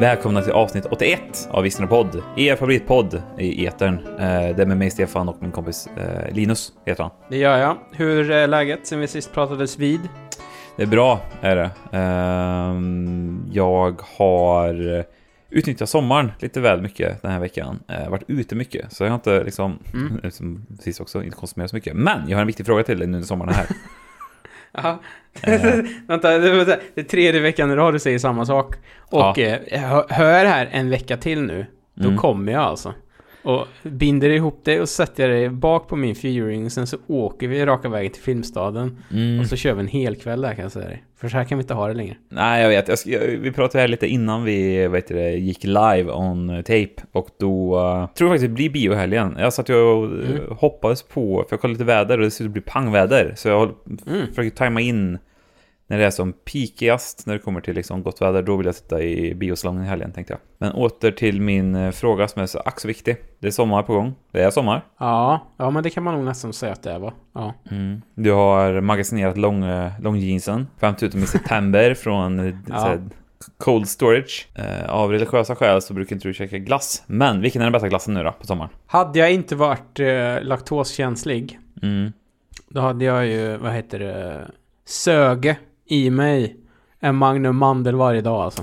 Välkomna till avsnitt 81 av Visste podd, er favoritpodd i etern. Eh, det är med mig Stefan och min kompis eh, Linus heter han. Det gör jag. Hur är läget sen vi sist pratades vid? Det är bra, är det. Ehm, jag har utnyttjat sommaren lite väl mycket den här veckan. Uh, varit ute mycket, så jag har inte liksom, mm. som sist också, inte konsumerat så mycket. Men jag har en viktig fråga till dig nu när sommaren är här. Jaha. Vänta, det är tredje veckan i rad du säger samma sak. Och ja. uh, hör här en vecka till nu, då mm. kommer jag alltså. Och binder ihop det och sätter det bak på min fyrhjuling. Sen så åker vi raka vägen till Filmstaden. Mm. Och så kör vi en hel kväll där kan jag säga dig. För så här kan vi inte ha det längre. Nej, jag vet. Jag ska, vi pratade här lite innan vi vet det, gick live on tape. Och då uh, tror jag faktiskt det blir biohelgen. Jag satt och mm. hoppades på, för jag kollade lite väder och det ser ut att bli pangväder. Så jag mm. försöker tajma in när det är som peakigast, när det kommer till liksom gott väder, då vill jag sitta i biosalongen i helgen tänkte jag. Men åter till min eh, fråga som är så ack så viktig. Det är sommar på gång. Det är sommar. Ja, ja men det kan man nog nästan säga att det är va? Ja. Mm. Du har magasinerat lång, eh, långjeansen, fram till utom i september från eh, ja. här, cold storage. Eh, av religiösa skäl så brukar inte du käka glass. Men vilken är den bästa glassen nu då, på sommaren? Hade jag inte varit eh, laktoskänslig, mm. då hade jag ju, vad heter det, Söge i mig en Magnum Mandel varje dag alltså.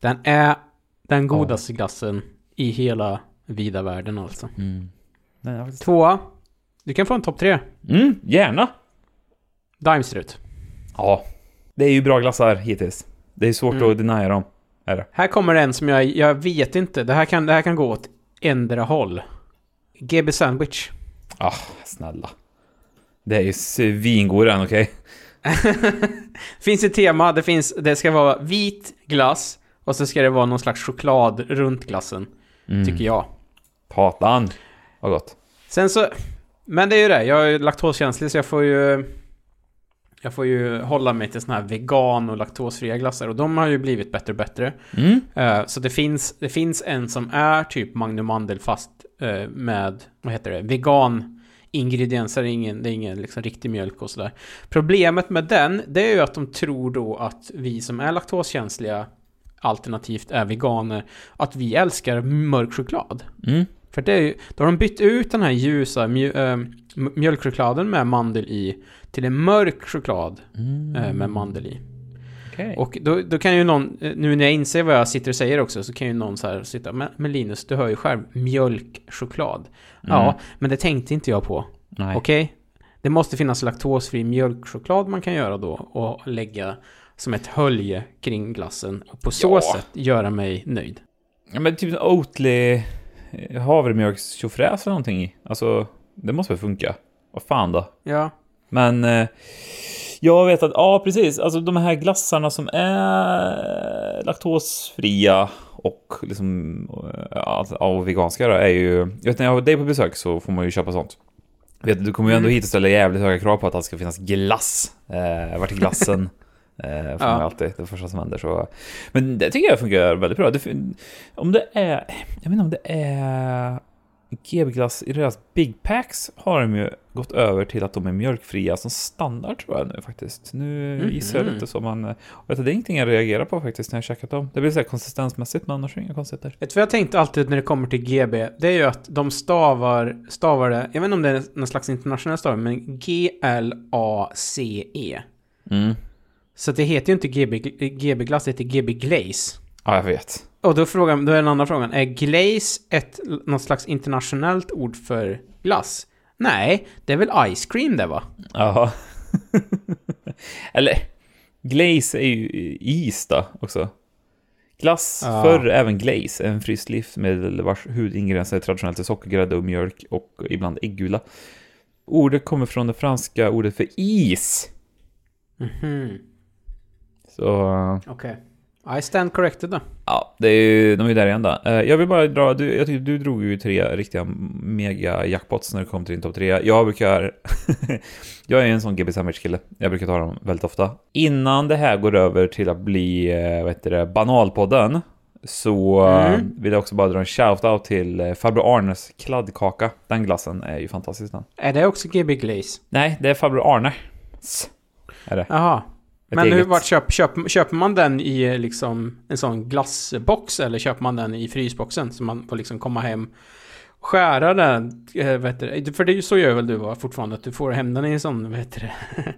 Den är den godaste glassen i hela vida världen alltså. Mm. Tvåa. Du kan få en topp tre. Mm, gärna. Daimstrut. Ja. Det är ju bra glassar hittills. Det är svårt mm. att denia dem. Är det. Här kommer en som jag, jag vet inte. Det här kan, det här kan gå åt ändra håll. GB Sandwich. Ah, snälla. Det är ju svingod den, okej? Finns ett tema, det, finns, det ska vara vit glass och så ska det vara någon slags choklad runt glassen. Mm. Tycker jag. Patan. Vad gott. Sen så... Men det är ju det, jag är laktoskänslig så jag får ju... Jag får ju hålla mig till såna här vegan och laktosfria glassar och de har ju blivit bättre och bättre. Mm. Uh, så det finns, det finns en som är typ Magnum Mandel fast uh, med, vad heter det, vegan ingredienser, det är ingen, det är ingen liksom riktig mjölk och sådär. Problemet med den, det är ju att de tror då att vi som är laktoskänsliga alternativt är veganer, att vi älskar mörk choklad. Mm. För det är ju, då har de bytt ut den här ljusa mj äh, mjölkchokladen med mandel i till en mörk choklad mm. äh, med mandel i. Okay. Och då, då, kan ju någon, eh, nu när jag inser vad jag sitter och säger också, så kan ju någon så här sitta, men, Linus, du hör ju själv, mjölkchoklad. Mm. Ja, men det tänkte inte jag på. Okej? Okay? Det måste finnas laktosfri mjölkchoklad man kan göra då och lägga som ett hölje kring glassen och på så ja. sätt göra mig nöjd. Ja, men typ Oatly eh, havremjölks eller någonting i. Alltså, det måste väl funka? Vad fan då? Ja. Men... Eh, jag vet att, ja precis, alltså de här glassarna som är laktosfria och liksom ja, av veganska då, är ju... Jag vet när jag har dig på besök så får man ju köpa sånt. Vet, du kommer ju ändå mm. hit och ställa jävligt höga krav på att det ska finnas glass. Eh, vart är glassen? Eh, får ja. man alltid, det första som händer. Så. Men det tycker jag funkar väldigt bra. Det, om det är, jag vet inte om det är GB-glass i deras Big Packs har de ju gått över till att de är mjölkfria som standard tror jag nu faktiskt. Nu mm. gissar jag lite så man... Vet du, det är ingenting jag reagerar på faktiskt när jag käkat dem. Det blir så här konsistensmässigt men annars är det inga konstigheter. Vet du vad jag tänkte alltid när det kommer till GB? Det är ju att de stavar, stavar det, jag vet inte om det är någon slags internationell stavning, men G-L-A-C-E. Mm. Så det heter ju inte GB, GB-glass, det heter GB Glaze. Ja, jag vet. Och då, frågan, då är den andra frågan, är glaze ett, något slags internationellt ord för glass? Nej, det är väl ice cream det va? Ja. Eller, glaze är ju is då också. Glass, ja. förr även glaze, en fryst livsmedel vars hudingredienser traditionellt är sockergrädde och mjölk och ibland äggula. Ordet kommer från det franska ordet för is. Mhm. Mm Så... Okej. Okay. I stand corrected då. Ja, det är ju, de är där igen då. Eh, jag vill bara dra, du, jag tycker du drog ju tre riktiga mega jackpots när det kom till din topp tre. Jag brukar, jag är en sån GB Sandwich-kille. Jag brukar ta dem väldigt ofta. Innan det här går över till att bli, eh, vad heter det, Banalpodden. Så mm. vill jag också bara dra en shout-out till eh, Farbror Arnes kladdkaka. Den glassen är ju fantastisk den. Är det också GB Glaze? Nej, det är Farbror Arne. Är det. Jaha. Men hur, eget- vart köp, köp, köper man den i eh, liksom en sån glassbox eller köper man den i frysboxen? Så man får liksom komma hem skära den, äh, vet du, för det är ju så gör väl du va, fortfarande, att du får hem den i en sån, vad heter det?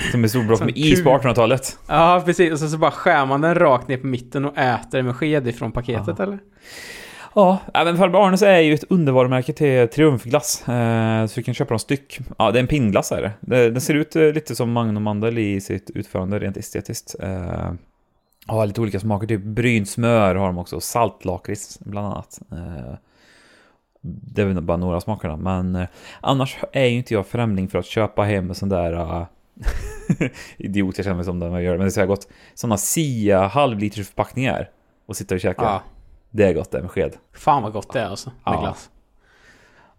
Som är storbrott Som med is på kul. 1800-talet. Ja, precis. Och så, så bara skär man den rakt ner på mitten och äter den med sked ifrån paketet, Ja. eller? Ja, även farbror Arnes är ju ett undervarumärke till triumfglass. Eh, så du kan köpa dem styck. Ja, det är en pinnglass är det. Den ser ut eh, lite som Magnum Mandel i sitt utförande rent estetiskt. Eh, har lite olika smaker, typ brynt smör har de också. Saltlakrits bland annat. Det är väl bara några smakerna, men annars är ju inte jag främling för att köpa hem sån där idiot jag känner mig som när jag gör men det är så här gott. Såna Sia halvliters förpackningar och sitta och käka. Ja. Det är gott det med sked. Fan vad gott det är alltså, med Ja. glass.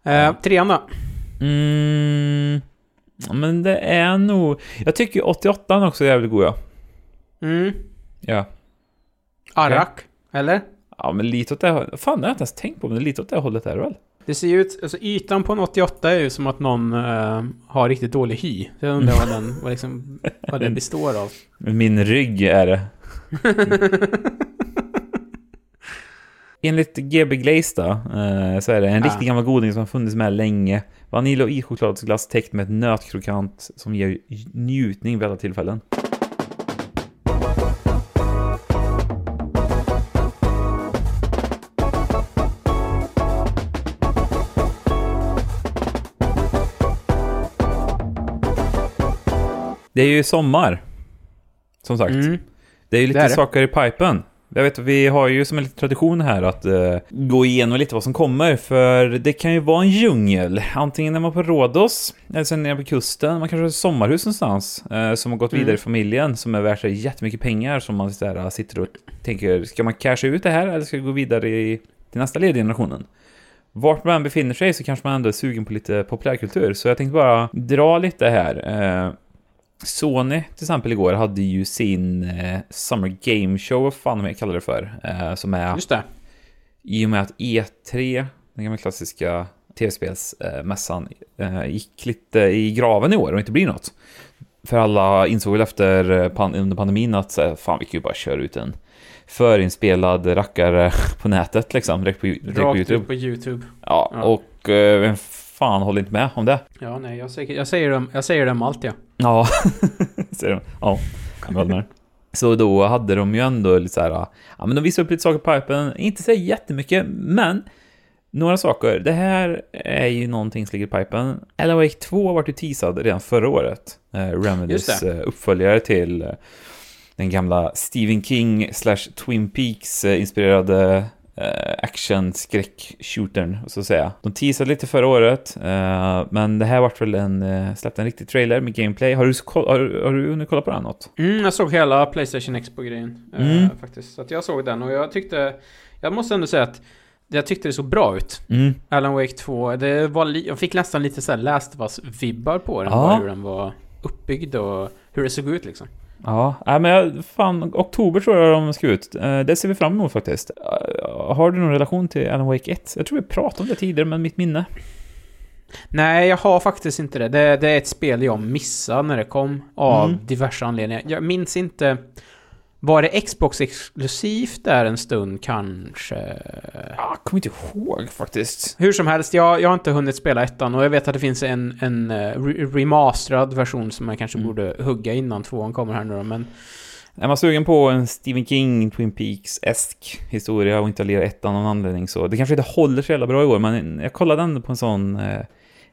Eh, trean då? Mm, men det är nog... Jag tycker 88 också är jävligt god ja. Mm. Ja. Arrak, eller? Ja, men lite åt det hållet. Fan, det har jag inte ens tänkt på, men lite åt det hållet är det väl? Det ser ju ut, alltså ytan på en 88 är ju som att någon eh, har riktigt dålig hy. Så jag undrar vad den, vad liksom, vad den består av. Min rygg är det. Enligt GB Glaze eh, så är det en riktig gammal goding som har funnits med länge. Vanilj och ischokladsglass täckt med ett nötkrokant som ger njutning vid alla tillfällen. Det är ju sommar. Som sagt. Mm. Det är ju lite Det är det. saker i pipen. Jag vet, vi har ju som en liten tradition här att eh, gå igenom lite vad som kommer, för det kan ju vara en djungel. Antingen när man är på Rhodos, eller sen nere på kusten, man kanske har ett sommarhus någonstans, eh, som har gått Mm. vidare i familjen, som är värt jättemycket pengar, som man där, sitter och tänker, ska man casha ut det här, eller ska det gå vidare i, till nästa led i generationen? Vart man än befinner sig så kanske man ändå är sugen på lite populärkultur, så jag tänkte bara dra lite här. Eh, Sony till exempel igår hade ju sin eh, Summer Game Show, vad fan de jag kallar det för, eh, som är Just det. i och med att E3, den gamla klassiska tv-spelsmässan, eh, gick lite i graven i år och inte blir något. För alla insåg väl efter pan- under pandemin att fan vi kan ju bara köra ut en förinspelad rackare på nätet liksom, direkt på, direkt på Rakt YouTube. ut på YouTube. Ja, Ja. och vem fan håller inte med om det? Ja, nej, jag säger, jag säger, dem, jag säger dem allt ja. Ja, säger de. Ja, jag håller med. Så då hade de ju ändå lite så här, ja men de visade upp lite saker på pipen, inte så jättemycket, men några saker. Det här är ju någonting som ligger i pipen. Alan Wake 2 var ju teasad redan förra året. Eh, Remedys eh, uppföljare till eh, den gamla Stephen King slash Twin Peaks eh, inspirerade eh, action skräck shootern så att säga. De teasade lite förra året, eh, men det här vart väl en, eh, släppte en riktig trailer med gameplay. Har du, har, har du hunnit kolla på här något? Mm, jag såg hela Playstation Expo-grejen. Mm. faktiskt. Så att jag såg den och jag tyckte... Jag måste ändå säga att jag tyckte det såg bra ut. Mm. Alan Wake 2, det var jag fick nästan lite såhär Last of Us-vibbar på den. Ja. Hur den var uppbyggd och hur det såg ut liksom. Ja, nej, men jag, fan, oktober tror jag de ska ut. Eh, Det ser vi fram emot faktiskt. Eh, Har du någon relation till Alan Wake 1? Jag tror vi pratade om det tidigare, men mitt minne. Nej, jag har faktiskt inte det. det. Det är ett spel jag missade när det kom av Mm. diverse anledningar. Jag minns inte... Var det Xbox exklusivt där en stund kanske? Jag kommer inte ihåg faktiskt. Hur som helst, jag, jag har inte hunnit spela ettan och jag vet att det finns en, en eh, re- remasterad version som man kanske Mm. borde hugga innan tvåan kommer här nu då, men... Är man sugen på en Stephen King, Twin Peaks-esk historia och inte lira ettan av någon anledning så det kanske inte håller så jävla bra i år, men jag kollade ändå på en sån eh,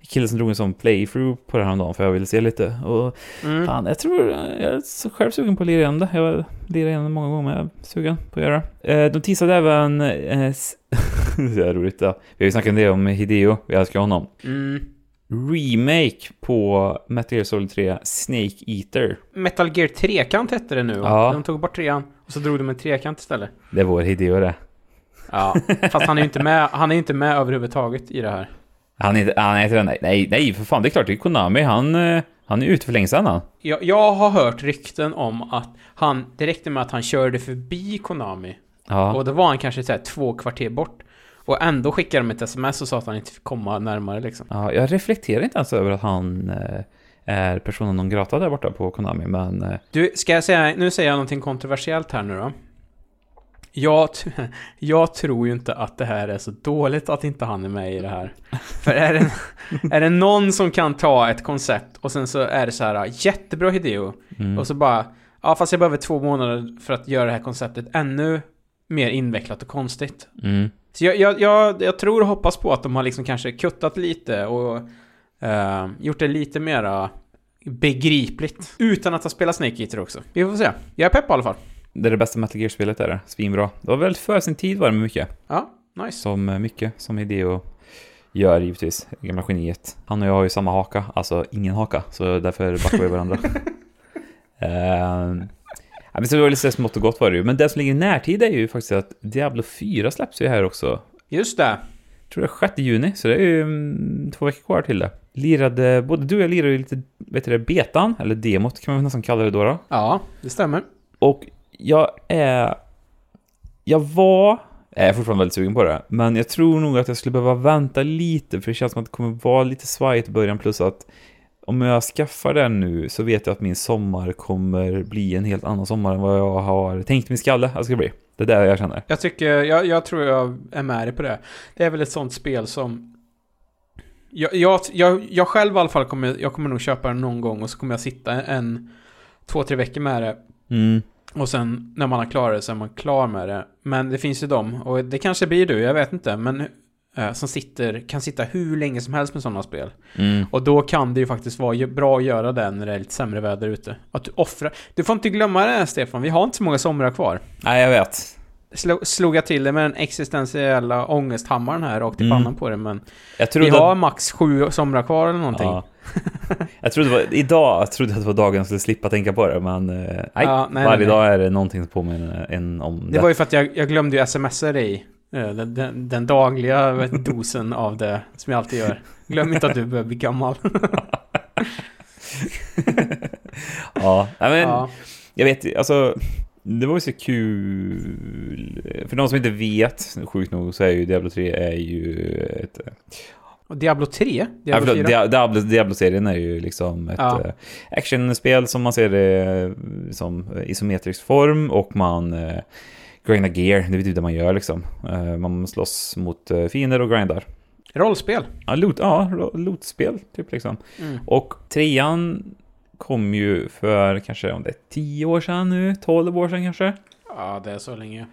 kille som drog en sån playthrough på det här dagen för jag ville se lite. Och Mm. fan, jag tror jag är själv sugen på att lira igen det. Jag har lirat igen det många gånger, men jag är sugen på att göra det. Eh, de teasade även... Eh, det är roligt, ja. Vi har ju snackat en del om Hideo, vi älskar honom. Mm. Remake på Metal Gear Solid 3, Snake Eater. Metal Gear Trekant hette det nu? Ja. De tog bort trean och så drog de en trekant istället. Det är vår Hideo det. Ja, fast han är ju inte med, han är inte med överhuvudtaget i det här. Han inte, han inte den, nej, nej, för fan, det är klart, det är Konami, han, eh, han är ute för länge sedan han. Jag, jag har hört rykten om att han, det räckte med att han körde förbi Konami. Ja. Och då var han kanske så här, två kvarter bort. Och ändå skickade de ett sms och sa att han inte fick komma närmare liksom. ja, jag reflekterar inte ens över att han eh, är Persona non grata där borta på Konami, men... eh, Du, ska jag säga, nu säger jag någonting kontroversiellt här nu då. Jag, jag tror ju inte att det här är så dåligt att inte han är med i det här. För är det, är det någon som kan ta ett koncept och sen så är det så här jättebra Hideo mm. och så bara ja fast jag behöver två månader för att göra det här konceptet ännu mer invecklat och konstigt. Mm. Så jag, jag, jag, jag tror och hoppas på att de har liksom kanske kuttat lite och eh, gjort det lite mera begripligt. Utan att ha spelat Snake Eater också. Vi får se. Jag är pepp i alla fall. Det är det bästa Metal Gear-spelet är det. Svinbra. Det var väldigt för sin tid var det med mycket. Ja, nice. Som eh, mycket som Hideo gör givetvis. Gamla geniet. Han och jag har ju samma haka, alltså ingen haka. Så därför backar vi varandra. uh, men så det var lite smått och gott var det ju. Men det som ligger i närtid är ju faktiskt att Diablo 4 släpps ju här också. Just det. Jag tror det är 6 juni, så det är ju mm, två veckor kvar till det. Lirade, både du och jag lirade ju lite, vet du det, betan, eller demot kan man nästan kalla det då. då. Ja, det stämmer. Och jag är... Jag var... Jag är fortfarande väldigt sugen på det, men jag tror nog att jag skulle behöva vänta lite, för det känns som att det kommer vara lite svajigt i början, plus att om jag skaffar den nu så vet jag att min sommar kommer bli en helt annan sommar än vad jag har tänkt min skalle att det ska bli. Det är det jag känner. Jag tycker, jag, jag tror jag är med dig på det. Det är väl ett sånt spel som... Jag, jag, jag, jag själv i alla fall kommer, jag kommer nog köpa den någon gång och så kommer jag sitta en, två, tre veckor med det. Mm. Och sen när man har klarat det så är man klar med det. Men det finns ju de, och det kanske blir du, jag vet inte. Men eh, som sitter, kan sitta hur länge som helst med sådana spel. Mm. Och då kan det ju faktiskt vara bra att göra det när det är lite sämre väder ute. Att du offrar... Du får inte glömma det här, Stefan, vi har inte så många somrar kvar. Nej, jag vet. Slo, slog jag till det med den existentiella ångesthammaren här rakt i Mm. pannan på det, men Jag vi har att... max sju somrar kvar eller någonting. Ja. jag trodde var, idag trodde jag att det var dagen jag skulle slippa tänka på det, men eh, nej, Ja, nej, varje nej, dag är det någonting som påminner en om det. Det var ju för att jag, jag glömde ju smsa dig. eh, Den, den, den dagliga dosen av det, som jag alltid gör. Glöm inte att du börjar bli gammal. ja, men ja. jag vet, alltså det var ju så kul. För de som inte vet, sjukt nog, så är ju Diablo 3 är ju ett... Och Diablo 3? Ja, Diablo förlåt, 4? Dia- Diablo, Diablo-serien är ju liksom ett Ja. eh, actionspel som man ser det som isometrisk form och man uh, grindar gear, det är typ det man gör liksom. Eh, man slåss mot fiender och grindar. Rollspel? Ja, loot, ja, lootspel typ liksom. Mm. Och trean kom ju för kanske om det är 10 år sedan nu, 12 år sedan kanske. Ja, det är så länge.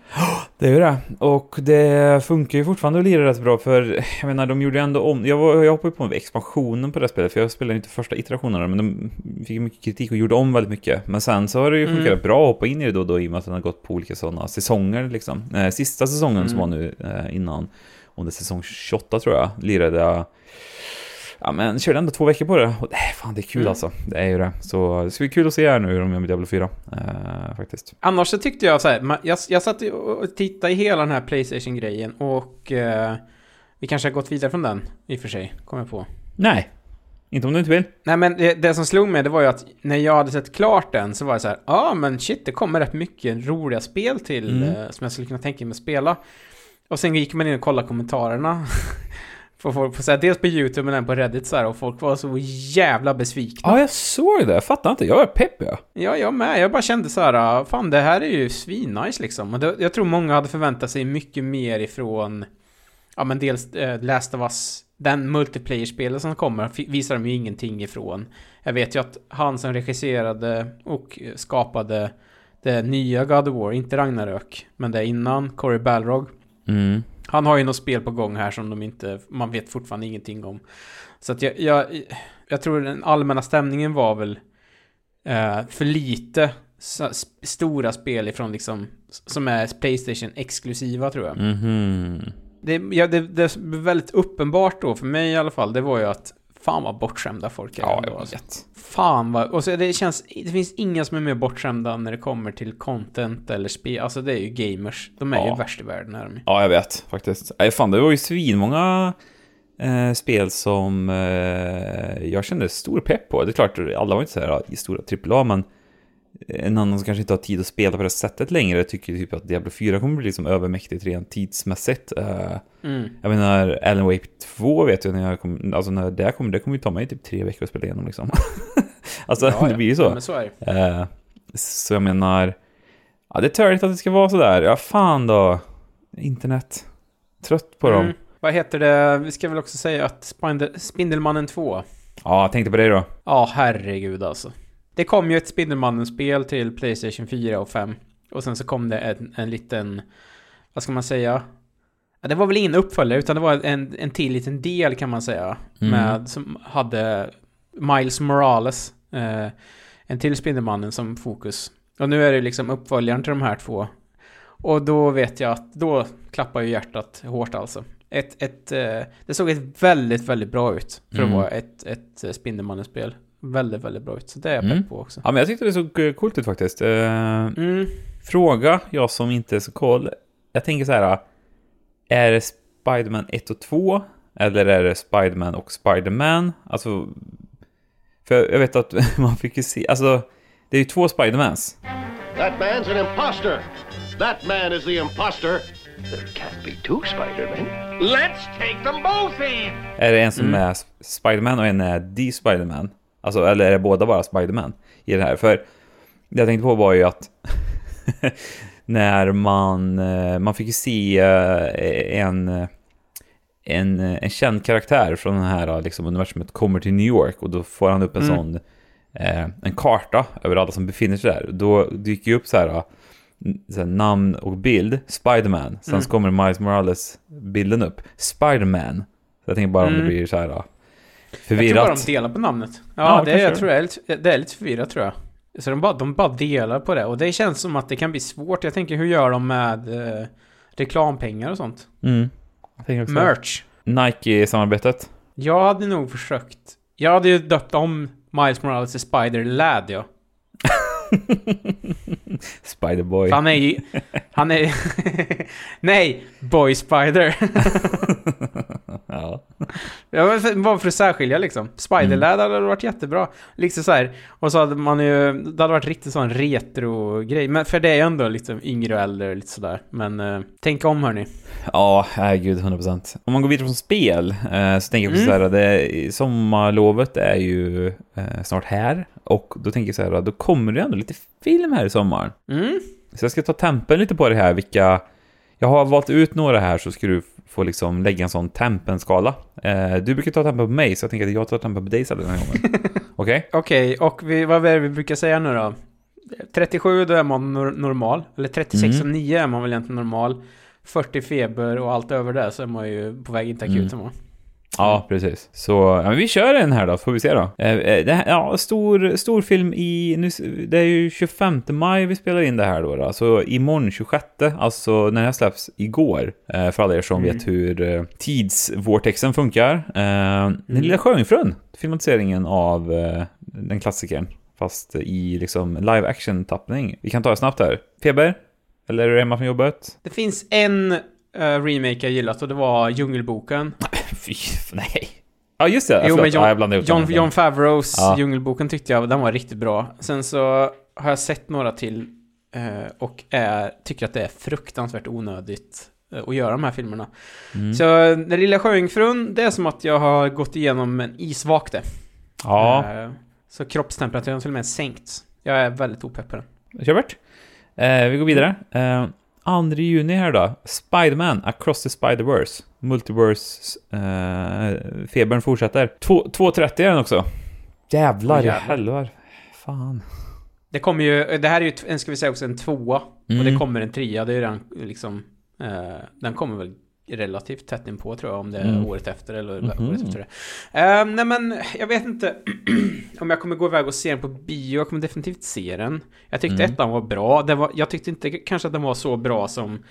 Det är ju det. Och det funkar ju fortfarande att lira rätt bra för, jag menar, de gjorde ändå om... Jag, var, jag hoppade ju på med expansionen på det spelet, för jag spelade inte första iterationerna, men de fick mycket kritik och gjorde om väldigt mycket. Men sen så har det ju funkat Mm. bra att hoppa in i det då och då, i och med att den har gått på olika sådana säsonger liksom. Eh, sista säsongen som var Mm. nu eh, innan, om det är säsong 28 tror jag, lirade jag... Ja men körde ändå två veckor på det. Och, äh, fan det är kul Mm. alltså. Det är ju det. Så det ska bli kul att se här nu hur de gör med Diablo 4. Eh, faktiskt. Annars så tyckte jag så här, jag, jag satt och tittade i hela den här Playstation-grejen och eh, vi kanske har gått vidare från den, i och för sig, kom jag på. Nej. Inte om du inte vill. Nej men det, det som slog mig det var ju att när jag hade sett klart den så var det så här, ja ah, men shit det kommer rätt mycket roliga spel till Mm. eh, som jag skulle kunna tänka mig att spela. Och sen gick man in och kollade kommentarerna. på, folk- på, så här, dels på YouTube men även på Reddit så här, och folk var så jävla besvikna. Ja, jag såg det. Jag fattar inte. Jag är pepp ja. Ja, jag med. Jag bara kände så här, ah, fan det här är ju svinnice liksom. Och det, jag tror många hade förväntat sig mycket mer ifrån, ja men dels eh, Last of Us, den multiplayer-spelet som kommer, visar de ju ingenting ifrån. Jag vet ju att han som regisserade och skapade det nya God of War, inte Ragnarök, men det innan, Corey Balrog. Mm. Han har ju något spel på gång här som de inte, man vet fortfarande ingenting om. Så att jag, jag, jag tror den allmänna stämningen var väl eh, för lite stora spel ifrån liksom, som är Playstation exklusiva tror jag. Mhm. Det, ja, det, det blev väldigt uppenbart då, för mig i alla fall, det var ju att fan vad bortskämda folk är. Ja, jag vet. Fan vad, och så det känns, det finns inga som är mer bortskämda när det kommer till content eller spel, alltså det är ju gamers. De är Ja. ju värst i världen är de ju. Ja, jag vet faktiskt. Nej, fan, det var ju svinmånga eh, spel som eh, jag kände stor pepp på. Det är klart, alla var inte så här stora AAA, men en annan som kanske inte har tid att spela på det sättet längre tycker typ att Diablo 4 kommer bli liksom övermäktigt rent tidsmässigt. Eh, Mm. jag menar, Alan Wake 2 vet jag när jag kom, alltså när det kommer, det kommer ju ta mig typ tre veckor att spela igenom liksom. alltså, Ja, ja. det blir ju så. Ja, så. Eh, så jag menar, ja, det är törligt att det ska vara sådär. Ja, fan då. Internet. Trött på dem. Mm. Vad heter det? Vi ska väl också säga att Spindel, Spindelmannen 2. Ja, jag tänkte på det då. Ja, herregud alltså. Det kom ju ett Spindelmannen-spel till Playstation 4 och 5. Och sen så kom det en, en liten... Vad ska man säga? Ja, det var väl ingen uppföljare, utan det var en, en till liten del kan man säga. Mm. Med, som hade Miles Morales. Eh, en till Spindelmannen som fokus. Och nu är det liksom uppföljaren till de här två. Och då vet jag att då klappar ju hjärtat hårt alltså. Ett, ett, eh, det såg ett väldigt, väldigt bra ut för att Mm. vara ett, ett eh, Spindelmannen-spel. Väldigt, väldigt bra ut. Så det är jag Mm. pepp på också. Ja, men jag tyckte det såg eh, coolt ut faktiskt. Eh, Mm. Fråga, jag som inte är så koll. Jag tänker så här. Är det Spiderman 1 och 2? Eller är det Spiderman och Spiderman? Alltså... För jag vet att man fick ju se... Alltså, det är ju två Spidermans. That man's an imposter. That man is the imposter. There can't be two Spider-Men. Let's take them both in. Är det en som är Sp- Spiderman och en är The Spiderman? Alltså, eller är det båda bara Spiderman i det här? För det jag tänkte på var ju att när man, eh, man fick ju se eh, en, eh, en, en känd karaktär från den här liksom, universumet kommer till New York och då får han upp en Mm. sån en karta över alla som befinner sig där. Då dyker ju upp så här, så här namn och bild, Spiderman. Sen så kommer Miles Morales-bilden upp, Spiderman. Så jag tänker bara om det Mm. blir så här eh, Jag förvirrat. tror bara de delar på namnet. Ja, Ja, det, jag det. tror jag är lite, det är lite förvirrat tror jag. Så de bara, de bara delar på det. Och det känns som att det kan bli svårt. Jag tänker, hur gör de med eh, reklampengar och sånt? Mm. Det. Merch. Nike-samarbetet. Jag hade nog försökt. Jag hade ju döpt om Miles Morales till Spider-Lad, ja. Spiderboy. Han är ju... Han är... Nej! Boy Spider. Ja. Ja, men bara för att särskilja liksom. Spider-Lad hade varit jättebra. Liksom så här. Och så hade man ju... Det hade varit riktigt sån retro-grej. Men för det är ju ändå liksom yngre och äldre lite sådär. Men eh, tänk om hörni. Ja, herregud, 100%. Om man går vidare från spel eh, så tänker jag också Mm. så här, det, sommarlovet är ju eh, snart här. Och då tänker jag så här, då kommer det ändå lite film här i sommaren. Mm. Så jag ska ta tempen lite på det här, vilka... Jag har valt ut några här så ska du få liksom lägga en sån tempenskala. Eh, du brukar ta tempen på mig, så jag tänker att jag tar tempen på dig istället den här gången. Okej? Okej, och vi, vad är det vi brukar säga nu då? 37 då är man nor- normal. Eller 36 Mm. och 9 är man väl egentligen normal. 40 feber och allt över det så är man ju på väg in till Mm. akuten va? Ja, precis. Så ja, men vi kör en här då, får vi se då. Eh, eh, det här, ja, stor, stor film i... Nu, det är ju 25 maj vi spelar in det här då. då. Så imorgon 26, alltså när det här släpps igår. Eh, för alla er som Mm. vet hur eh, tidsvortexen funkar. Eh, Den lilla sjöjungfrun, filmatiseringen av eh, den klassikern. Fast i liksom live action-tappning. Vi kan ta det snabbt här. Feber? Eller är du hemma från jobbet? Det finns en remake jag gillat och det var Djungelboken. Fy, nej. Ja, just det. Jo, men John, ja, jag John. John Favreaus Ja. Djungelboken tyckte jag, den var riktigt bra. Sen så har jag sett några till eh, och är, tycker att det är fruktansvärt onödigt eh, att göra de här filmerna. Mm. Så Den lilla sjöjungfrun, det är som att jag har gått igenom en isvakte. Ja. Eh, så kroppstemperaturen till och med sänkts. Jag är väldigt opepp på den. Eh, Vi går vidare. Eh, 2 juni här då. Spiderman Across the Spider-Verse. Multiverse. Eh, febern fortsätter. Två- 2.30 är den också. Jävlar i Jävlar. Fan. Det kommer ju, det här är ju, en, ska vi säga också, en tvåa. Och Mm. det kommer en trea, det är den liksom... Eh, den kommer väl relativt tätt inpå tror jag, om det är Mm. året efter eller Mhm. året efter det. Eh, nej men, jag vet inte om jag kommer gå iväg och se den på bio. Jag kommer definitivt se den. Jag tyckte Mm. ettan var bra. Det var, jag tyckte inte kanske att den var så bra som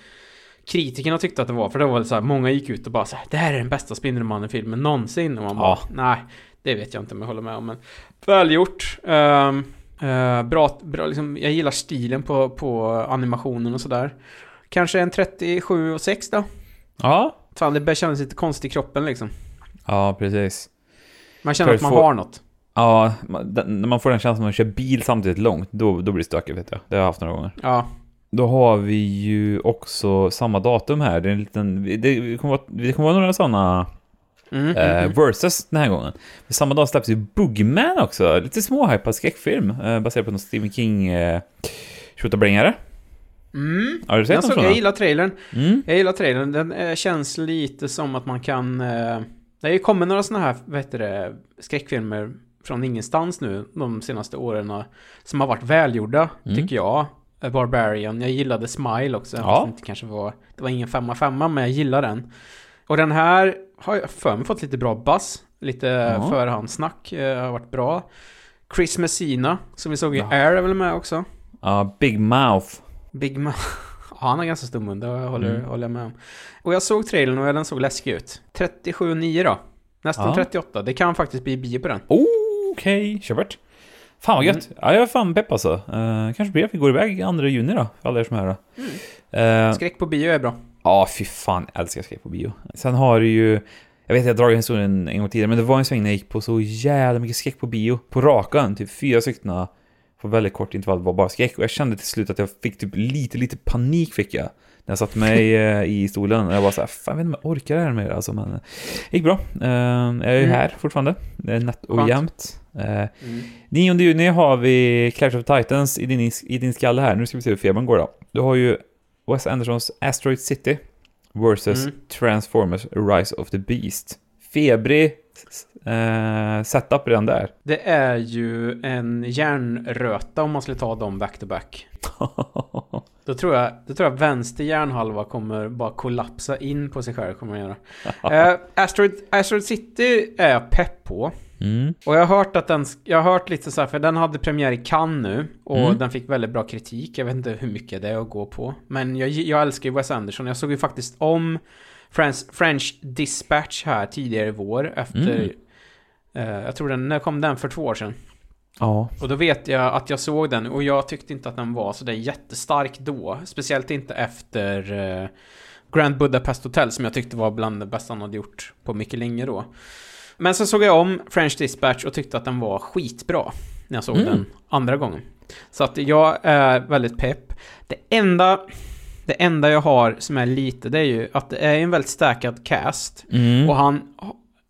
kritikerna tyckte att det var. För det var väl så här, många gick ut och bara så här, det här är den bästa Spindelmannen-filmen någonsin. Och man bara, Ja. nej, det vet jag inte om jag håller med om. Men välgjort. Um, uh, bra, bra liksom, jag gillar stilen på, på animationen och sådär. Kanske en 37 och 6 då? Ja. Fan, det börjar kännas lite konstigt i kroppen liksom. Ja, precis. Man känner För att man få- har något. Ja, man- den- när man får den känslan att man kör bil samtidigt långt, då, då blir det stökigt vet jag. Det har jag haft några gånger. Ja. Då har vi ju också samma datum här. Det, är en liten, det, kommer vara, det kommer vara några sådana Mm, eh, versus den här gången. Men samma dag släpps ju Boogman också, lite småhypad skräckfilm eh, baserad på någon Stephen King eh, tjottabringare. Mm. Har du sett Jag, såg, jag gillar trailern. Mm. Jag gillar trailern. Den eh, känns lite som att man kan... Eh, det har ju kommit några såna här, vad heter det, skräckfilmer från ingenstans nu de senaste åren som har varit välgjorda, Mm. tycker jag. Eh, Barbarian. Jag gillade Smile också. Ja. Inte kanske var, det var ingen femma femma, men jag gillar den. Och den här har jag för mig fått lite bra buzz. Lite Ja. förhandssnack eh, har varit bra. Chris Messina, som vi såg i Ja. Air, är väl med också. Ja, Big Mouth. Big Man. Ja, han har ganska stor mun, det håller, Mm. håller jag med om. Och jag såg trailern och den såg läskig ut. 37,9 då. Nästan Ja. 38. Det kan faktiskt bli bio på den. Okej, kör bort. Fan vad gött. Ja, jag är fan pepp alltså. Uh, kanske blir att vi går iväg 2 juni då, för alla er som är här. då. Eh, Skräck på bio är bra. Ja, fy fan, jag älskar skräck på bio. Sen har du ju, jag vet jag har dragit historien en gång tidigare, men det var en sväng när jag gick på så jävla mycket skräck på bio. På rakan, typ fyra stycken på väldigt kort intervall var bara skräck. Och jag kände till slut att jag fick typ lite, lite panik fick jag. När jag satte mig eh, i stolen. Och jag var så här, fan jag vet inte om jag orkar det här mer alltså. Men det gick bra. Eh, jag är ju Mm. här fortfarande. Det är nätt och Skönt. jämnt. Eh, 9 juni har vi Clash of Titans i din, i din skalle här. Nu ska vi se hur febern går då. Du har ju Wes Andersons Asteroid City versus Mm. Transformers Rise of the Beast. Febrig eh, setup redan där. Det är ju en järnröta om man skulle ta dem back to back. Då tror jag, då tror jag vänster hjärnhalva kommer bara kollapsa in på sig själv. Kommer göra. uh, Asteroid, Asteroid City är jag pepp på. Mm. Och jag har hört att den, jag har hört lite så här, för den hade premiär i Cannes nu och Mm. den fick väldigt bra kritik. Jag vet inte hur mycket det är att gå på. Men jag, jag älskar ju Wes Anderson. Jag såg ju faktiskt om French, French Dispatch här tidigare i vår efter, Mm. eh, jag tror den, när kom den? För två år sedan. Ja. Och då vet jag att jag såg den och jag tyckte inte att den var så där jättestark då. Speciellt inte efter eh, Grand Budapest Hotel som jag tyckte var bland det bästa han hade gjort på mycket länge då. Men så såg jag om French Dispatch och tyckte att den var skitbra när jag såg Mm. den andra gången. Så att jag är väldigt pepp. Det enda, det enda jag har som är lite, det är ju att det är en väldigt stärkad cast. Mm. Och han,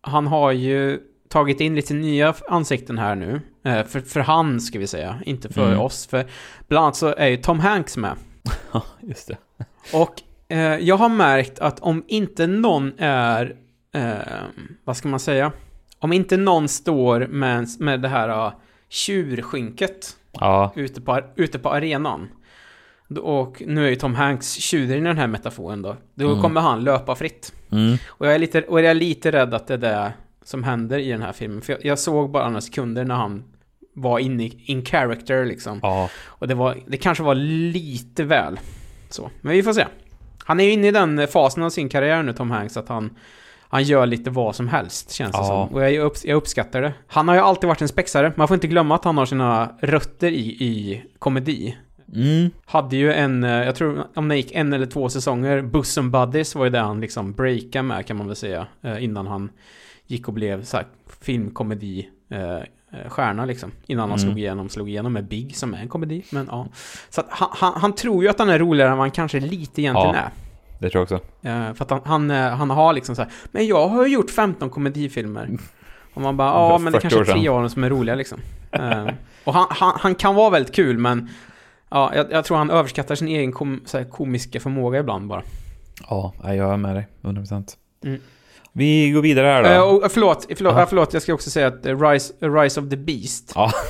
han har ju tagit in lite nya ansikten här nu. Eh, För, för han, ska vi säga. Inte för Mm. oss. För bland annat så är ju Tom Hanks med. Ja, just det. Och eh, jag har märkt att om inte någon är... Eh, vad ska man säga? Om inte någon står med, med det här uh, tjurskynket Ja. ute på, ute på arenan. Och nu är ju Tom Hanks tjuren i den här metaforen då. Då Mm. kommer han löpa fritt. Mm. Och jag är lite, och jag är lite rädd att det är det som händer i den här filmen. För jag, jag såg bara några sekunder när han var inne i in character liksom. Ja. Och det var, det kanske var lite väl så. Men vi får se. Han är ju inne i den fasen av sin karriär nu, Tom Hanks, att han, han gör lite vad som helst, känns det Ja. som. Och jag, upp, jag uppskattar det. Han har ju alltid varit en spexare. Man får inte glömma att han har sina rötter i, i komedi. Mm. Hade ju en, eh, jag tror om det gick en eller två säsonger, Bosom Buddies var ju det han liksom breakade med kan man väl säga. eh, Innan han gick och blev så här filmkomedi eh, stjärna liksom. Innan han Mm. slog igenom, slog igenom med Big som är en komedi. Men ja. Så att han, han, han tror ju att han är roligare än vad han kanske lite egentligen Ja. är. Det tror jag också. För att han, han, han har liksom så här, men jag har ju gjort 15 komedifilmer. Och man bara, ja men det 40 kanske är tre av dem som är roliga liksom. Och han, han, han kan vara väldigt kul men Ja, jag, jag tror han överskattar sin egen kom, här, komiska förmåga ibland bara. Ja, jag är med dig. 100%. Mm. Vi går vidare här då. Eh, och, förlåt, förlåt, Aha. ja, förlåt, jag ska också säga att eh, Rise, Rise of the Beast. Ja.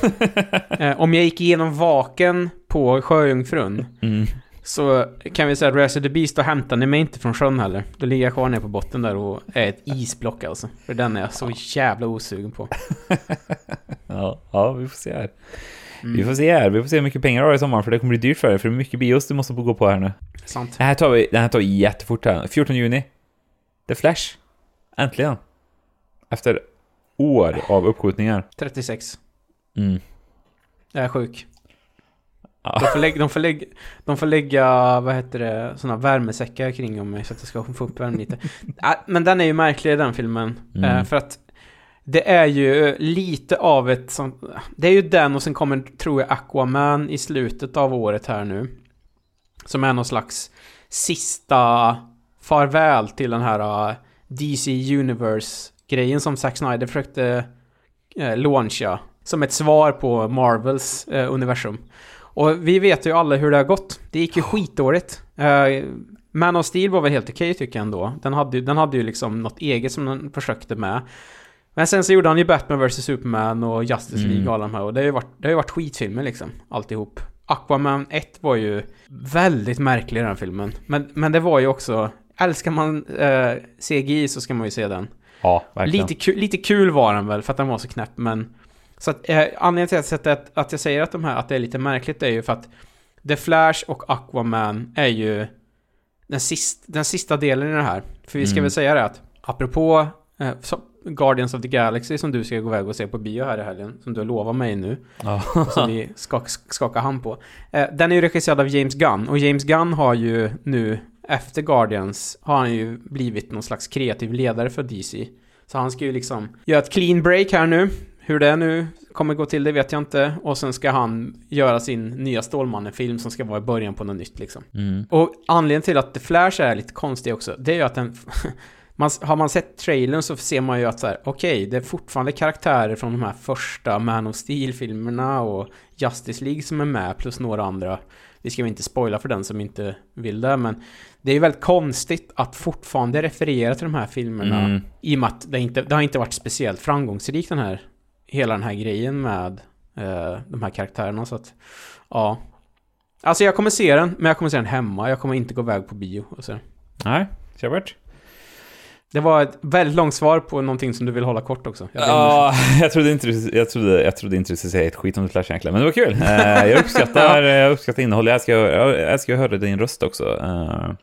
Eh, om jag gick igenom vaken på Sjöjungfrun Mm. så kan vi säga att Rise of the Beast, då hämtar ni mig inte från sjön heller. Då ligger jag kvar nere på botten där och är ett isblock alltså. För den är jag så jävla osugen på. Ja, ja, vi får se här. Mm. Vi får se här. Vi får se hur mycket pengar du har i sommar, för det kommer bli dyrt för dig. För det är mycket bios du måste gå på här nu. Sant. Den här tar vi, den här tar vi jättefort här. 14 juni. The Flash. Äntligen. Efter år av uppskjutningar. 36. Mm. Jag är sjuk. Ja. De får, lägga, de, får lägga, de får lägga, vad heter det, såna värmesäckar kring om mig så att jag ska få upp värmen lite. Äh, men den är ju märklig den filmen. Mm. Eh, för att det är ju lite av ett sånt... Det är ju den och sen kommer, tror jag, Aquaman i slutet av året här nu. Som är någon slags sista farväl till den här uh, DC grejen som Zack Snyder försökte eh, launcha. Som ett svar på Marvels eh, universum. Och vi vet ju alla hur det har gått. Det gick ju skitdåligt. Eh, Man of Steel var väl helt okej tycker jag ändå. Den hade, den hade ju liksom något eget som den försökte med. Men sen så gjorde han ju Batman vs Superman och Justice League Mm. och alla de här. Och det har ju varit, det har ju varit skitfilmer liksom. Alltihop. Aquaman 1 var ju väldigt märklig den filmen. Men, men det var ju också... Älskar man eh, CGI så ska man ju se den. Ja, verkligen. Lite, ku, lite kul var den väl för att den var så knäpp men... Så att, eh, anledningen till att, att jag säger att de här, att det är lite märkligt är ju för att The Flash och Aquaman är ju den, sist, den sista delen i det här. För vi ska Mm. väl säga det att apropå eh, så, Guardians of the Galaxy som du ska gå iväg och se på bio här i helgen, som du har lovat mig nu, som vi skak, skakar hand på. Eh, den är ju regisserad av James Gunn, och James Gunn har ju nu, efter Guardians, har han ju blivit någon slags kreativ ledare för DC. Så han ska ju liksom göra ett clean break här nu. Hur det nu kommer gå till, det vet jag inte. Och sen ska han göra sin nya Stålmannen-film som ska vara i början på något nytt liksom. Mm. Och anledningen till att The Flash är lite konstig också, det är ju att den... Man, har man sett trailern så ser man ju att så här, okej, det är fortfarande karaktärer från de här första Man of Steel-filmerna och Justice League som är med, plus några andra. Vi ska väl inte spoila för den som inte vill det, men det är ju väldigt konstigt att fortfarande referera till de här filmerna Mm. i och med att det, inte, det har inte varit speciellt framgångsrikt den här, hela den här grejen med eh, de här karaktärerna, så att, ja. Alltså jag kommer se den, men jag kommer se den hemma. Jag kommer inte gå iväg på bio och så. Nej, Kjellbert? Det var ett väldigt långt svar på någonting som du vill hålla kort också. Jag Ja, jag trodde inte du, jag trodde, jag trodde inte du skulle säga ett skit om The Flash egentligen, men det var kul. Eh, jag uppskattar, jag uppskattar innehåll. Jag älskar, jag att höra din röst också. Eh,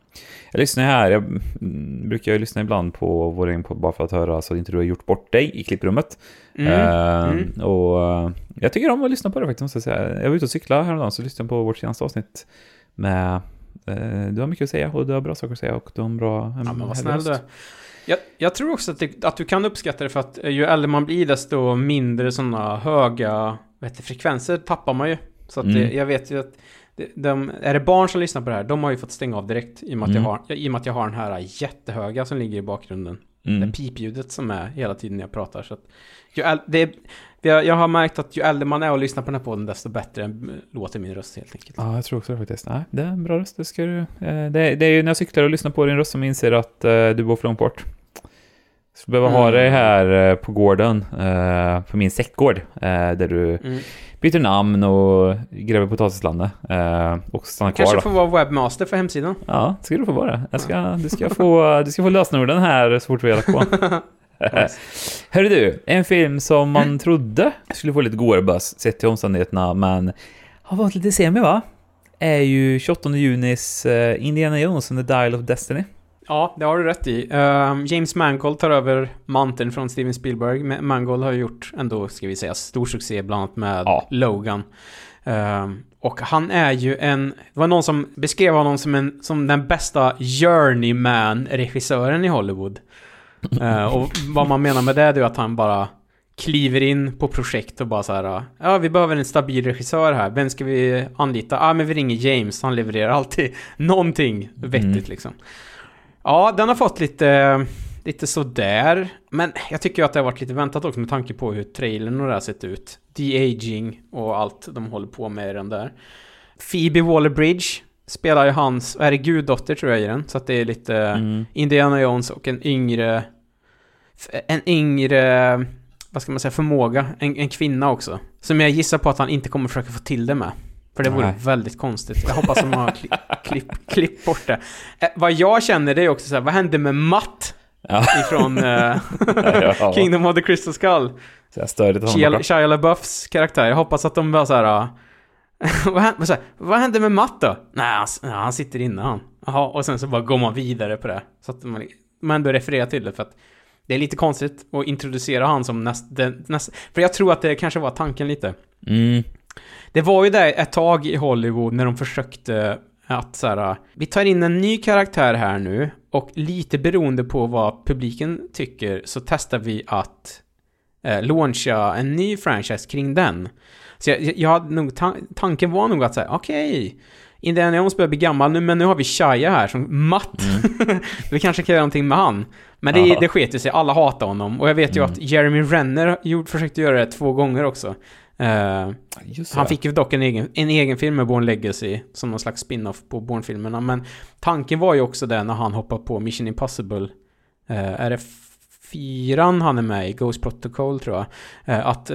jag lyssnar här, jag mm, brukar ju lyssna ibland på vår egen podd bara för att höra så att inte du har gjort bort dig i klipprummet. Mm. Eh, Mm. Och jag tycker om att lyssna på det faktiskt, måste jag säga. Jag var ute och cyklade häromdagen så lyssnade jag på vårt senaste avsnitt med du har mycket att säga och du har bra saker att säga och du har en bra... En Ja, men vad snäll du jag, jag tror också att, det, att du kan uppskatta det för att ju äldre man blir desto mindre sådana höga vet du, frekvenser tappar man ju. Så att det, Mm. jag vet ju att det, de, är det barn som lyssnar på det här, de har ju fått stänga av direkt i och med, att, Mm. jag, har, i och med att jag har den här jättehöga som ligger i bakgrunden. Mm. Det pipljudet som är hela tiden när jag pratar. Så att ju det, är- jag, har märkt att ju äldre man är och lyssnar på den här podden desto bättre låter min röst helt enkelt. Ja, jag tror också det faktiskt. Nej, det är en bra röst. Det, ska du, eh, det, det är ju när jag cyklar och lyssnar på din röst som jag inser att eh, du bor för långt bort. Så behöver ha Mm. dig här eh, på gården, eh, på min säckgård, där du Mm. Byter namn och gräver potatislandet och stannar kvar Kanske får vara webbmaster för hemsidan. Ja, det ska du få vara. Jag ska, du, ska få, du ska få lösenorden här så fort vi har lagt på. Hörru du, en film som man trodde skulle få lite godare buzz sett till omständigheterna, men har varit lite semi va? Är ju 28 junis eh, Indiana Jones and the Dial of Destiny. Ja, det har du rätt i. Ehm, James Mangold tar över manteln från Steven Spielberg. Ma- Mangold har gjort ändå, ska vi säga, stor succé bland annat med Ja. Logan. Ehm, och han är ju en... Det var någon som beskrev honom som, en, som den bästa journeyman-regissören i Hollywood. Ehm, och vad man menar med det är ju att han bara kliver in på projekt och bara så här. Ja, vi behöver en stabil regissör här. Vem ska vi anlita? Ja, ah, men vi ringer James. Han levererar alltid någonting vettigt Mm. liksom. Ja, den har fått lite, lite sådär. Men jag tycker att det har varit lite väntat också med tanke på hur trailern och det här sett ut. De-aging och allt de håller på med i den där. Phoebe Waller-Bridge spelar ju hans, är det guddotter tror jag i den. Så att det är lite Mm. Indiana Jones och en yngre... En yngre... Vad ska man säga? Förmåga. En, en kvinna också. Som jag gissar på att han inte kommer försöka få till det med. För det vore Nej. väldigt konstigt. Jag hoppas de har kli- klipp, klipp bort det. Eh, vad jag känner det är också så här, vad hände med Matt Ja. ifrån eh. Kingdom of the Crystal Skull? Shia. Shia LaBeoufs karaktär. Jag hoppas att de bara så här... ah, vad, hände, så här, vad hände med Matt då? Nej, han, han sitter inne han. Jaha, och sen så bara går man vidare på det. Så att man, man ändå refererar till det för att det är lite konstigt att introducera han som näst, den, näst... För jag tror att det kanske var tanken lite. Mm. Det var ju där ett tag i Hollywood när de försökte att så här, vi tar in en ny karaktär här nu och lite beroende på vad publiken tycker så testar vi att eh, launcha en ny franchise kring den. Så jag, jag hade nog, ta- tanken var nog att säga, okej, Indiana Jones börjar bli gammal nu, men nu har vi Shia här som matt. vi kanske kan göra någonting med han. Men det, Ja. det sket sig, alla hatar honom. Och jag vet ju att Jeremy Renner gjort, försökte göra det två gånger också. Just han fick ju dock en egen, en egen film med Born Legacy, som någon slags spin-off på Born-filmerna. Men tanken var ju också det när han hoppar på Mission Impossible. Eh, är det fyran han är med i, Ghost Protocol tror jag. Eh, att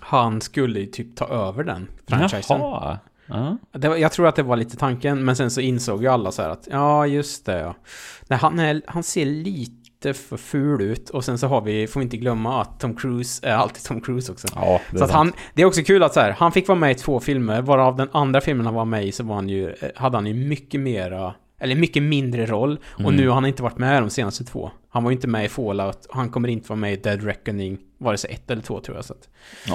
han skulle typ ta över den franchisen. Jaha. Ja. Det var, jag tror att det var lite tanken, men sen så insåg ju alla så här att ja, just det ja. Nej, han, är, han ser lite för ful ut och sen så har vi, får vi inte glömma att Tom Cruise är alltid Tom Cruise också. Ja, det Så att han, det är också kul att så här, han fick vara med i två filmer, varav den andra filmen han var med i så var han ju, eh, hade han ju mycket mera, eller mycket mindre roll. Och Mm. nu har han inte varit med de senaste två. Han var ju inte med i Fallout, han kommer inte vara med i Dead Reckoning, vare sig ett eller två tror jag. Så att.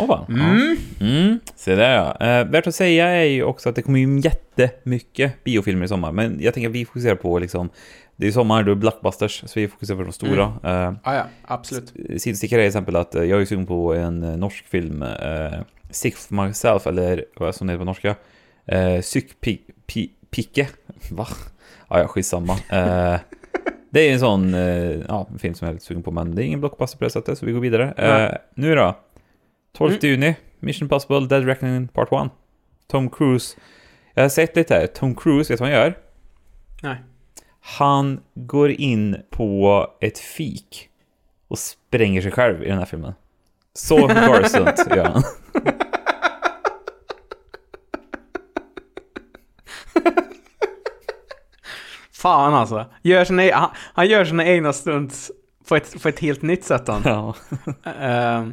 Va? Mm. Ja. Mm. Se där ja. Eh, värt att säga är ju också att det kommer ju jättemycket biofilmer i sommar. Men jag tänker att vi fokuserar på liksom... Det är sommar, då är det blockbusters, så vi fokuserar på de stora. Eh, Ja, ja, absolut. Sidostickare är exempel att eh, jag är sugen på en eh, norsk film, eh, Sick for myself, eller vad som det heter på norska. Eh, Psykpicke. Va? Ja, ja, skitsamma. Eh, det är en sån eh, ja, film som jag är lite sugen på, men det är ingen blockbuster på det sättet, så vi går vidare. Nej. nu då? 12 Mm. juni, Mission Impossible, Dead Reckoning Part 1. Tom Cruise. Jag har sett lite här. Tom Cruise, vet du vad han gör? Nej. Han går in på ett fik och spränger sig själv i den här filmen. Så garsunt gör han. Fan alltså. Gör sina, e- han, han gör sina egna stunts på ett, på ett helt nytt sätt han. Ja. Eh,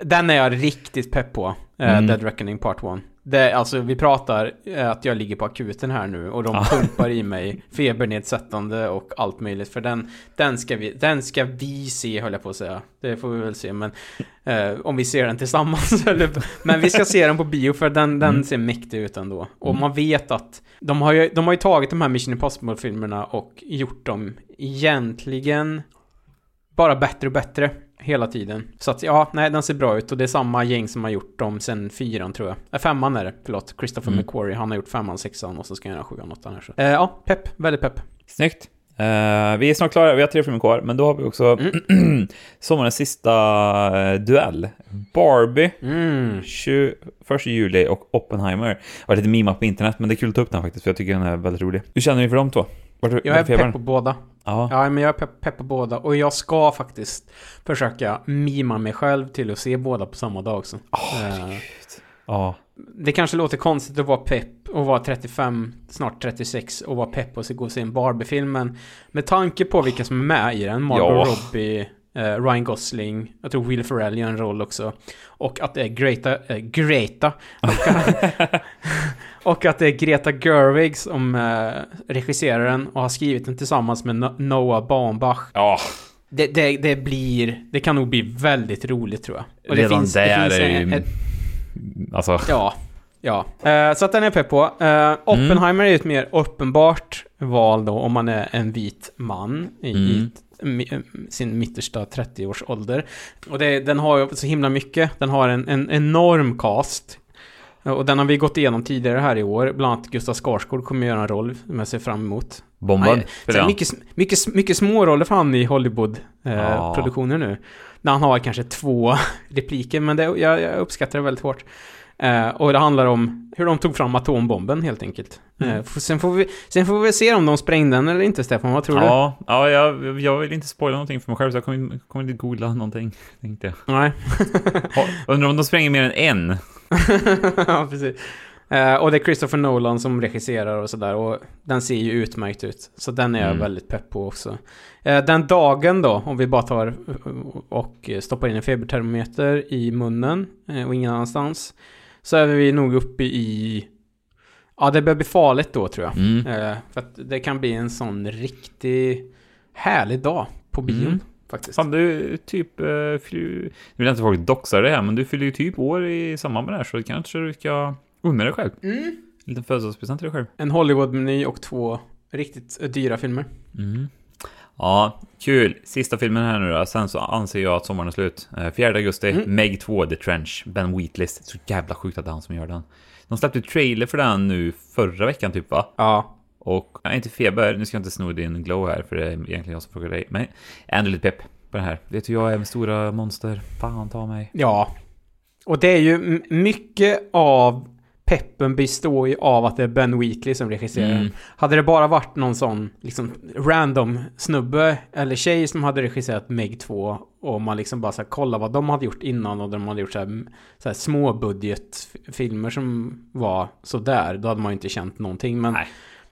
den är jag riktigt pepp på. eh, Mm. Dead Reckoning Part 1. Det, alltså vi pratar eh, att jag ligger på akuten här nu och de pumpar i mig febernedsättande och allt möjligt. För den, den, ska vi, den ska vi se höll jag på att säga. Det får vi väl se. Men eh, om vi ser den tillsammans. Eller, men vi ska se den på bio för den, den Mm. ser mäktig ut ändå. Och man vet att de har, ju, de har ju tagit de här Mission Impossible-filmerna och gjort dem egentligen bara bättre och bättre hela tiden. Så att ja, nej, den ser bra ut och det är samma gäng som har gjort dem sen fyran tror jag. Äh, femman är det, förlåt. Christopher Mm. McQuarrie, han har gjort femman, sexan och så ska han göra sjuan, åttan här. Så. Eh, ja, pepp, väldigt pepp. Snyggt. Eh, vi är snart klara, vi har tre filmer kvar, men då har vi också sommarens sista eh, duell. Barbie, Mm. 21 juli och Oppenheimer. Det var lite mimat på internet, men det är kul att ta upp den faktiskt, för jag tycker den är väldigt rolig. Hur känner ni för de två? Vart, Jag är pepp på båda. Ja. Ja, men jag är pepp, pepp på båda. Och jag ska faktiskt försöka mima mig själv till att se båda på samma dag också. Eh, ja. det kanske låter konstigt att vara pepp och vara 35, snart 36 och vara pepp och så gå och se en Barbie-film. Men med tanke på vilka som är med i den, Margot Ja. Robbie, eh, Ryan Gosling, jag tror Will Ferrell gör en roll också. Och att det är Greta, äh, Greta. Och, att det är Greta Gerwig som eh, regisserar den och har skrivit den tillsammans med No- Noah Baumbach. Ja, Det, det, det blir, det kan nog bli väldigt roligt tror jag. Och det redan finns, där det finns är en- ju... ett- Alltså, Ja, ja. Eh, så att den är jag pepp på. Eh, Oppenheimer är ju ett mer uppenbart val då om man är en vit man i, Mm. mi- sin mittersta 30-årsålder. Och det, den har ju så himla mycket. Den har en, en enorm cast. Eh, Och den har vi gått igenom tidigare här i år. Bland annat Gustav Skarsgård kommer göra en roll som jag ser fram emot. bombad. Nej, för Så den. mycket, mycket, mycket små roller för han i Ja. Hollywood-produktioner nu. När han har kanske två repliker, men det, jag, jag uppskattar det väldigt hårt. Eh, och det handlar om hur de tog fram atombomben helt enkelt. Mm. Eh, sen, får vi, sen får vi se om de sprängde den eller inte, Stefan. Vad tror du? Ja, ja jag, jag vill inte spoila någonting för mig själv, så jag kommer, kommer inte googla någonting, tänkte jag. Nej. Undrar om de spränger mer än en? ja, precis. Eh, och det är Christopher Nolan som regisserar och sådär. Och den ser ju utmärkt ut. Så den är jag Mm. väldigt pepp på också. Eh, den dagen då, om vi bara tar eh, och stoppar in en febertermometer i munnen eh, och ingen annanstans. Så är vi nog uppe i... Ja, det börjar bli farligt då tror jag. Mm. Eh, för att det kan bli en sån riktig härlig dag på bion. Mm. Faktiskt. Fan, du typ... Fyller, nu vill jag inte folk doxar det här, men du fyller ju typ år i samband med det här, så kanske du ska unna dig själv. Mm. En liten födelsedagspresent till dig själv. En Hollywood-meny och två riktigt eh, dyra filmer. Mm. Ja, kul. Sista filmen här nu då. Sen så anser jag att sommaren är slut. Eh, 4 augusti, Mm. Meg 2, The Trench, Ben Wheatlist. Så jävla sjukt att det är han som gör den. De släppte trailer för den nu förra veckan typ va? Ja. Och, nej inte feber, nu ska jag inte sno din glow här för det är egentligen jag som frågar dig. Men ändå lite pepp på det här. Vet du, jag är med stora monster. Fan ta mig. Ja. Och det är ju mycket av peppen består ju av att det är Ben Wheatley som regisserar den. Mm. Hade det bara varit någon sån liksom random snubbe eller tjej som hade regisserat Meg 2 och man liksom bara så här, kolla vad de hade gjort innan och de hade gjort så här, så här små budgetfilmer som var så där då hade man ju inte känt någonting. Men Nej.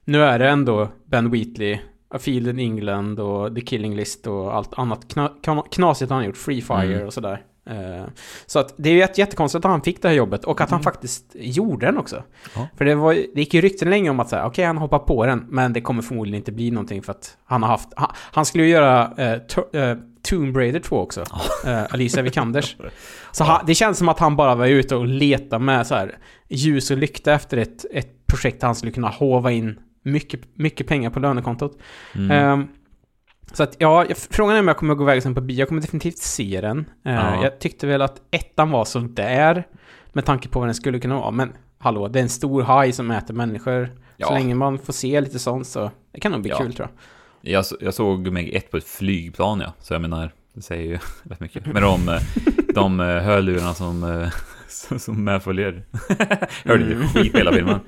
nu är det ändå Ben Wheatley, A Field in England och The Killing List och allt annat kna knasigt han har gjort, Free Fire Mm. och sådär. Eh, så att det är ju jätte- jättekonstigt att han fick det här jobbet och att han faktiskt gjorde den också. Ja. För det, var, det gick ju rykten länge om att säga, okej han hoppar på den, men det kommer förmodligen inte bli någonting för att han har haft, han, han skulle ju göra uh, uh, Tomb Raider 2 också. Uh, Alicia Vikanders. Så han, det känns som att han bara var ute och letade med så här ljus och lykta efter ett, ett projekt han skulle kunna hova in mycket, mycket pengar på lönekontot. Mm. Ehm, så att ja, jag- frågan är om jag kommer att gå iväg sen på bio. Jag kommer definitivt se den. Eh, Ja. Jag tyckte väl att ettan var så där med tanke på vad den skulle kunna vara. Men hallå, det är en stor haj som äter människor. Så Ja. länge man får se lite sånt så det kan nog bli Ja. kul tror jag. Jag, så- jag såg mig ett på ett flygplan ja, så jag menar, det säger ju rätt mycket. Med de, eh, de eh, hörlurarna som, som, som medföljer. Hörde Mm. inte skit hela filmen.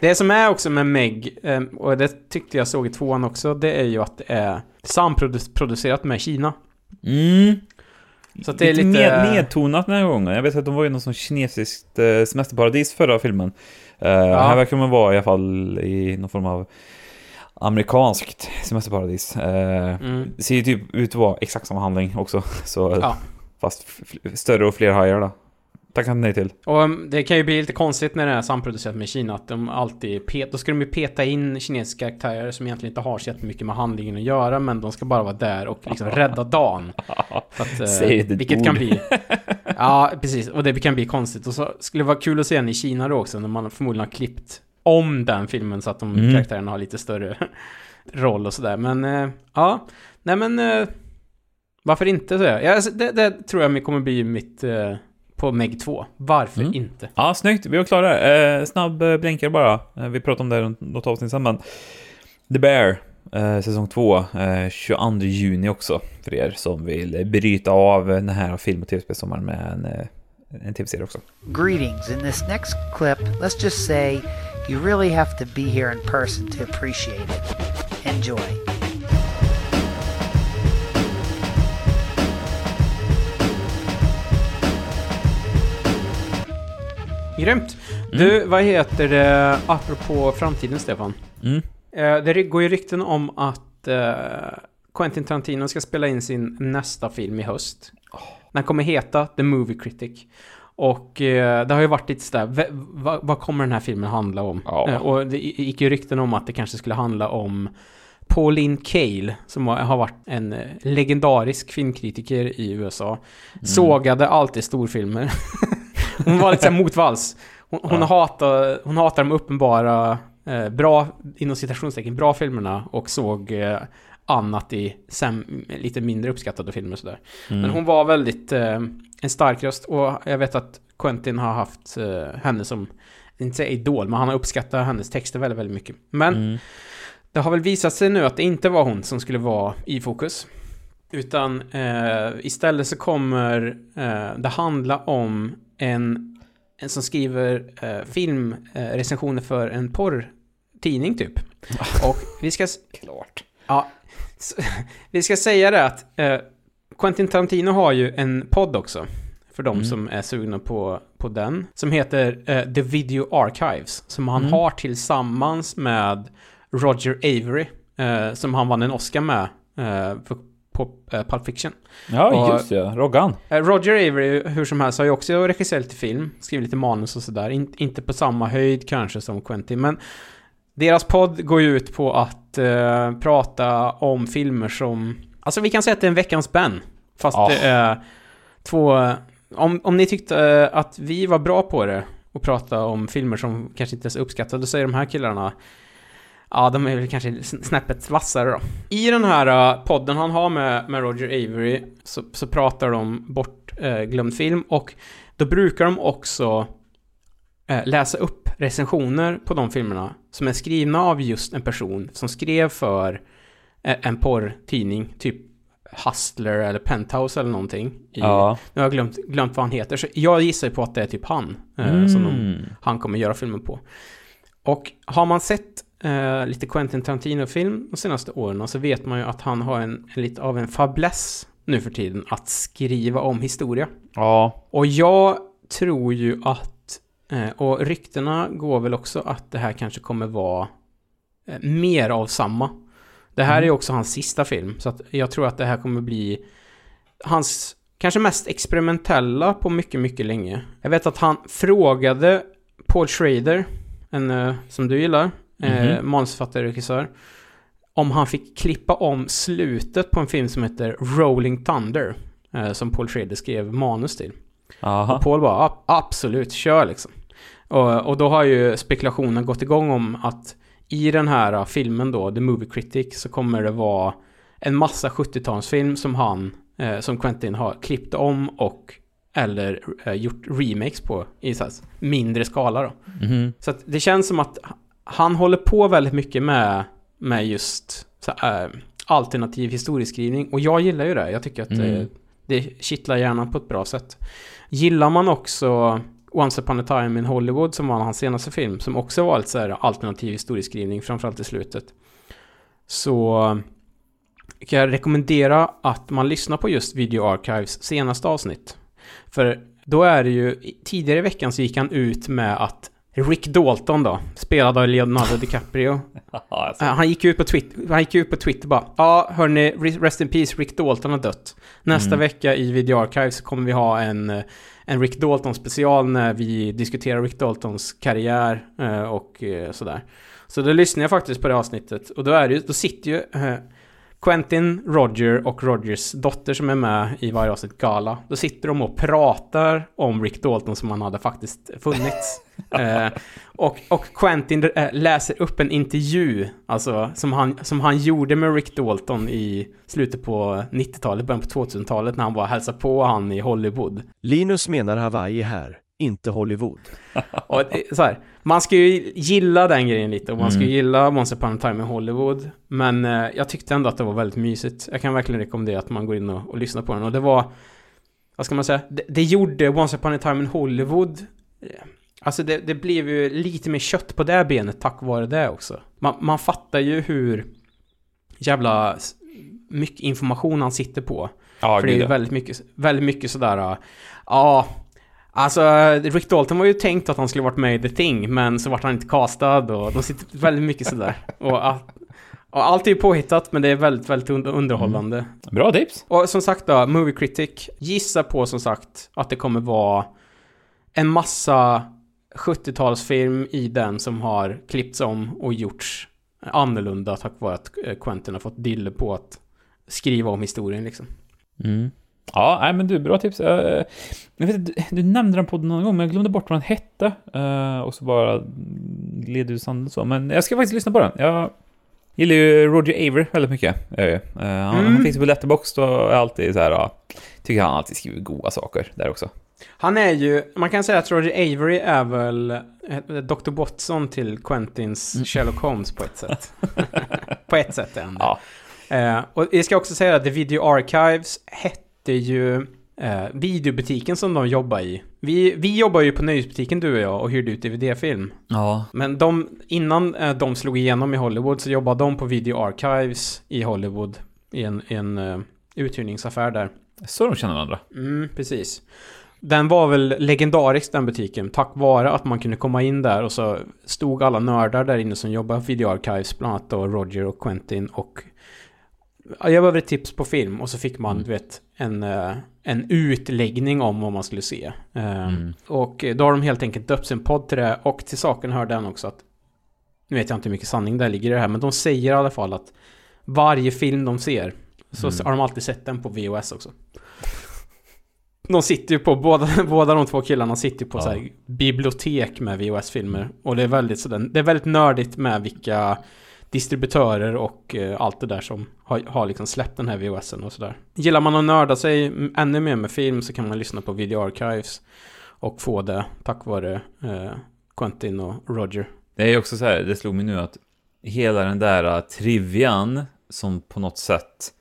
Det som är också med Meg, eh, och det tyckte jag såg i tvåan också, det är ju att det är samproducerat med Kina. Mm. Så det är lite, lite... Ned, nedtonat den här gången. Jag vet att de var ju någon sån kinesiskt eh, semesterparadis förra filmen. Uh, Här verkar man vara i alla fall i någon form av amerikanskt semesterparadis. Eh, Mm. Det ser ju typ ut att vara exakt samma handling också. Så, Ja. Fast större och fler hajar då. Tackar nej till. Och um, det kan ju bli lite konstigt när det är samproducerat med Kina att de alltid pet, då ska de ju peta in kinesiska karaktärer som egentligen inte har så jättemycket med handlingen att göra men de ska bara vara där och liksom rädda dagen. Att, eh, Säg det vilket ord. kan bli... Ja, precis. Och det kan bli konstigt. Och så skulle det vara kul att se den i Kina då också när man förmodligen har klippt om den filmen så att de Mm. karaktärerna har lite större roll och sådär. Men eh, ja, nej men eh, varför inte så ja, alltså, det, det tror jag kommer bli mitt på Meg 2. Varför Mm. inte? Ja, snyggt. Vi var klara. Eh, snabb eh, blinkare bara. Eh, vi pratade om det i något avsnitt sen, men The Bear, eh, säsong 2, eh, 22 juni också. För er som vill bryta av den här film och tv-spelsommaren med en, eh, en tv-serie också. Greetings. In this next clip, let's just say you really have to be here in person to appreciate it. Enjoy. Grymt! Du, vad heter det, apropå framtiden Stefan? Mm. Eh, det går ju rykten om att eh, Quentin Tarantino ska spela in sin nästa film i höst. Den kommer heta The Movie Critic. Och eh, det har ju varit lite sådär, v- va- vad kommer den här filmen handla om? Ja. Eh, och det gick ju rykten om att det kanske skulle handla om Pauline Kael, som har- varit en eh, legendarisk filmkritiker i USA. Sågade alltid storfilmer. hon var lite såhär motvalls. Hon, hon, Ja. hatar, hon hatar de uppenbara, eh, bra, inom citationstecken, bra filmerna och såg eh, annat i säm, lite mindre uppskattade filmer och sådär. Mm. Men hon var väldigt eh, en stark röst och jag vet att Quentin har haft eh, henne som, inte säga idol, men han har uppskattat hennes texter väldigt, väldigt mycket. Men Mm. det har väl visat sig nu att det inte var hon som skulle vara i fokus. Utan eh, istället så kommer eh, det handla om en, en som skriver eh, filmrecensioner eh, för en porrtidning typ. Och vi ska... Klart. Ja, vi ska säga det att eh, Quentin Tarantino har ju en podd också. För de Mm. som är sugna på, på den. Som heter eh, The Video Archives. Som han Mm. har tillsammans med Roger Avery. Eh, som han vann en Oscar med. Eh, för, på eh, Pulp Fiction. Ja, Och- just ja. Roggan. Eh, Roger Avery, hur som helst, har ju också regisserat lite film. Skrivit lite manus och sådär. In, inte på samma höjd kanske som Quentin. Men deras podd går ju ut på att eh, prata om filmer som... Alltså vi kan säga att det är en veckans Ben. Fast Ja. det är två... Om, om ni tyckte eh, att vi var bra på det och prata om filmer som kanske inte är så uppskattade, så är de här killarna Ja, de är väl kanske sn- snäppet vassare då. I den här eh, podden han har med, med Roger Avery så, så pratar de bortglömd film och då brukar de också eh, läsa upp recensioner på de filmerna som är skrivna av just en person som skrev för en porrtidning, typ Hustler eller Penthouse eller någonting. I, Ja. Nu har jag glömt, glömt vad han heter, så jag gissar på att det är typ han eh, som de, han kommer göra filmen på. Och har man sett eh, lite Quentin Tarantino-film de senaste åren så vet man ju att han har en, en lite av en fäbless nu för tiden att skriva om historia. Ja. Och jag tror ju att, eh, och ryktena går väl också att det här kanske kommer vara eh, mer av samma. Det här är ju också hans sista film, så att jag tror att det här kommer bli hans kanske mest experimentella på mycket, mycket länge. Jag vet att han frågade Paul Schrader, en eh, som du gillar, eh, manusförfattare och regissör, om han fick klippa om slutet på en film som heter Rolling Thunder, eh, som Paul Schrader skrev manus till. Aha. Och Paul bara, "Ab- absolut, kör liksom. Och, och då har ju spekulationen gått igång om att i den här uh, filmen då, The Movie Critic, så kommer det vara en massa 70-talsfilm som han, eh, som Quentin har klippt om och eller eh, gjort remakes på i så mindre skala då. Mhm. Så det känns som att han håller på väldigt mycket med, med just så, här, eh, alternativ historieskrivning. Och jag gillar ju det. Jag tycker att Mm. eh, det kittlar hjärnan på ett bra sätt. Gillar man också Once upon a time in Hollywood som var hans senaste film, som också var lite så här alternativ historieskrivning, framförallt i slutet. Så kan jag rekommendera att man lyssnar på just Video Archives senaste avsnitt. För då är det ju, tidigare i veckan så gick han ut med att Rick Dalton då, spelad av Leonardo DiCaprio. Eh, Han gick ut på Twitter, han gick ut på Twitter bara Ja, hörni, rest in peace, Rick Dalton har dött. Nästa vecka i Video så kommer vi ha en, eh, en Rick Dalton special när vi diskuterar Rick Daltons karriär eh, och sådär. Så då lyssnade jag faktiskt på det avsnittet och då är det då sitter ju Quentin, Roger och Rogers dotter som är med i varje avsnitt gala. Då sitter de och pratar om Rick Dalton som han hade faktiskt funnits. eh, och, och Quentin eh, läser upp en intervju, alltså som han, som han gjorde med Rick Dalton i slutet på 90-talet, början på 2000-talet när han var och hälsade på han i Hollywood. Linus menar Hawaii här, inte Hollywood. Och så här, man ska ju gilla den grejen lite och man ska ju gilla Once upon a time in Hollywood. Men eh, jag tyckte ändå att det var väldigt mysigt. Jag kan verkligen rekommendera att man går in och, och lyssnar på den. Och det var, vad ska man säga, det, det gjorde Once upon a time in Hollywood. eh, Alltså det, det blev ju lite mer kött på det benet tack vare det också. Man, man fattar ju hur jävla mycket information han sitter på. Ja, För det är ju väldigt mycket, väldigt mycket sådär, uh, ja, alltså Rick Dalton var ju tänkt att han skulle varit med i The Thing, men så vart han inte castad och de sitter väldigt mycket sådär. Och, och allt är ju påhittat, men det är väldigt, väldigt un- underhållande. Bra tips. Och som sagt då, Movie Critic, gissa på som sagt att det kommer vara en massa 70-talsfilm i den som har klippts om och gjorts annorlunda tack vare att eh, Quentin har fått dille på att skriva om historien liksom. Mm. Ja, nej, men du, bra tips. Eh, Jag vet, du, du nämnde den på någon gång, men jag glömde bort vad den hette. Eh, och så bara gled du sanden så. Men jag ska faktiskt lyssna på den. Jag gillar ju Roger Avery väldigt mycket. Eh, han, Mm. han finns på Letterboxd och är alltid så här, ja, tycker han alltid skriver goda saker där också. Han är ju, man kan säga att Roger Avery är väl Dr. Watson till Quentins Sherlock Holmes på ett sätt. på ett sätt är han det. Ja. Eh, och jag ska också säga att The Video Archives hette ju eh, videobutiken som de jobbar i. Vi, vi jobbar ju på nöjesbutiken du och jag och hyrde ut DVD-film. Ja. Men de, innan eh, de slog igenom i Hollywood så jobbade de på Video Archives i Hollywood. I en, i en eh, uthyrningsaffär där. Så de känner varandra. Mm, precis. Den var väl legendarisk den butiken, tack vare att man kunde komma in där och så stod alla nördar där inne som jobbar på Video Archives, bland annat då Roger och Quentin och jag behöver ett tips på film och så fick man, du vet, en, eh, en utläggning om vad man skulle se. Eh, Och då har de helt enkelt döpt sin podd till det och till saken hör den också att nu vet jag inte hur mycket sanning där ligger i det här, men de säger i alla fall att varje film de ser så har de alltid sett den på VHS också. De sitter ju på, båda, båda de två killarna sitter ju på Ja. så här bibliotek med VHS-filmer. Och det är väldigt sådär, det är väldigt nördigt med vilka distributörer och eh, allt det där som har, har liksom släppt den här VHSen och sådär. Gillar man att nörda sig ännu mer med film så kan man lyssna på Video Archives och få det tack vare eh, Quentin och Roger. Det är också så här, det slog mig nu att hela den där trivian som på något sätt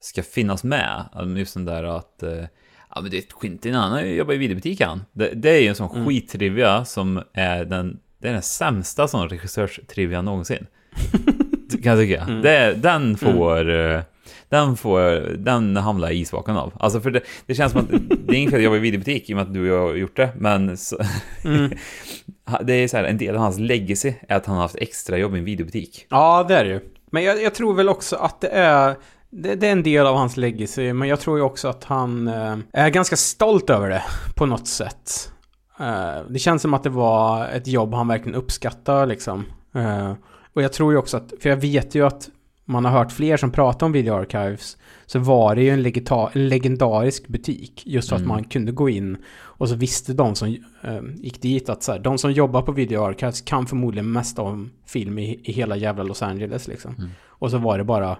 ska finnas med, alltså just den där att uh, ja men det är Quentin, han jobbar i videobutik han. Det, det är ju en sån Mm. skittrivia som är den, det är den sämsta sån regissörstrivia någonsin. kan jag tycka. Mm. Det, den får... uh, Den får, den hamnar i isvakan av. Alltså för det, det känns som att, det är inget fel att jobba i videobutik i och med att du och jag har gjort det, men så, Mm. det är så här, en del av hans legacy är att han har haft extra jobb i en videobutik. Ja, det är det ju. Men jag, jag tror väl också att det är... Det, det är en del av hans legacy, men jag tror ju också att han eh, är ganska stolt över det på något sätt. Eh, det känns som att det var ett jobb han verkligen uppskattar liksom. Och jag tror ju också att, för jag vet ju att man har hört fler som pratar om Video Archives, så var det ju en, legita- en legendarisk butik. Just för att Mm. man kunde gå in och så visste de som eh, gick dit att så här, de som jobbar på Video Archives kan förmodligen mest om film i, i hela jävla Los Angeles liksom. Mm. Och så var det bara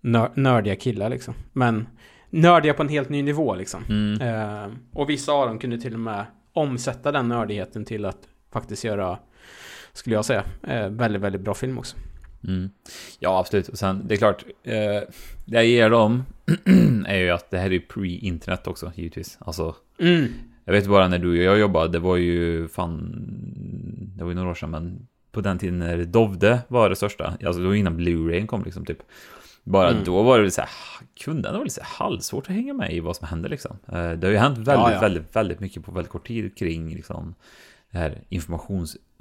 nör, nördiga killar liksom. Men nördiga på en helt ny nivå liksom. Mm. Eh, och vissa av dem kunde till och med omsätta den nördigheten till att faktiskt göra, skulle jag säga, eh, väldigt, väldigt bra film också. Mm. Ja, absolut. Och sen, det är klart, eh, det jag ger dem är ju att det här är ju pre-internet också, givetvis. Alltså, Mm. jag vet bara när du och jag jobbade, det var ju fan, det var ju några år sedan, men på den tiden när Dovde var det största, alltså det var innan Blu-rayen kom liksom typ. Bara Mm. då var det så här, kunde det var lite halvsvårt att hänga med i vad som hände liksom. Eh, Det har ju hänt väldigt, Ja, ja. väldigt, väldigt mycket på väldigt kort tid kring liksom det här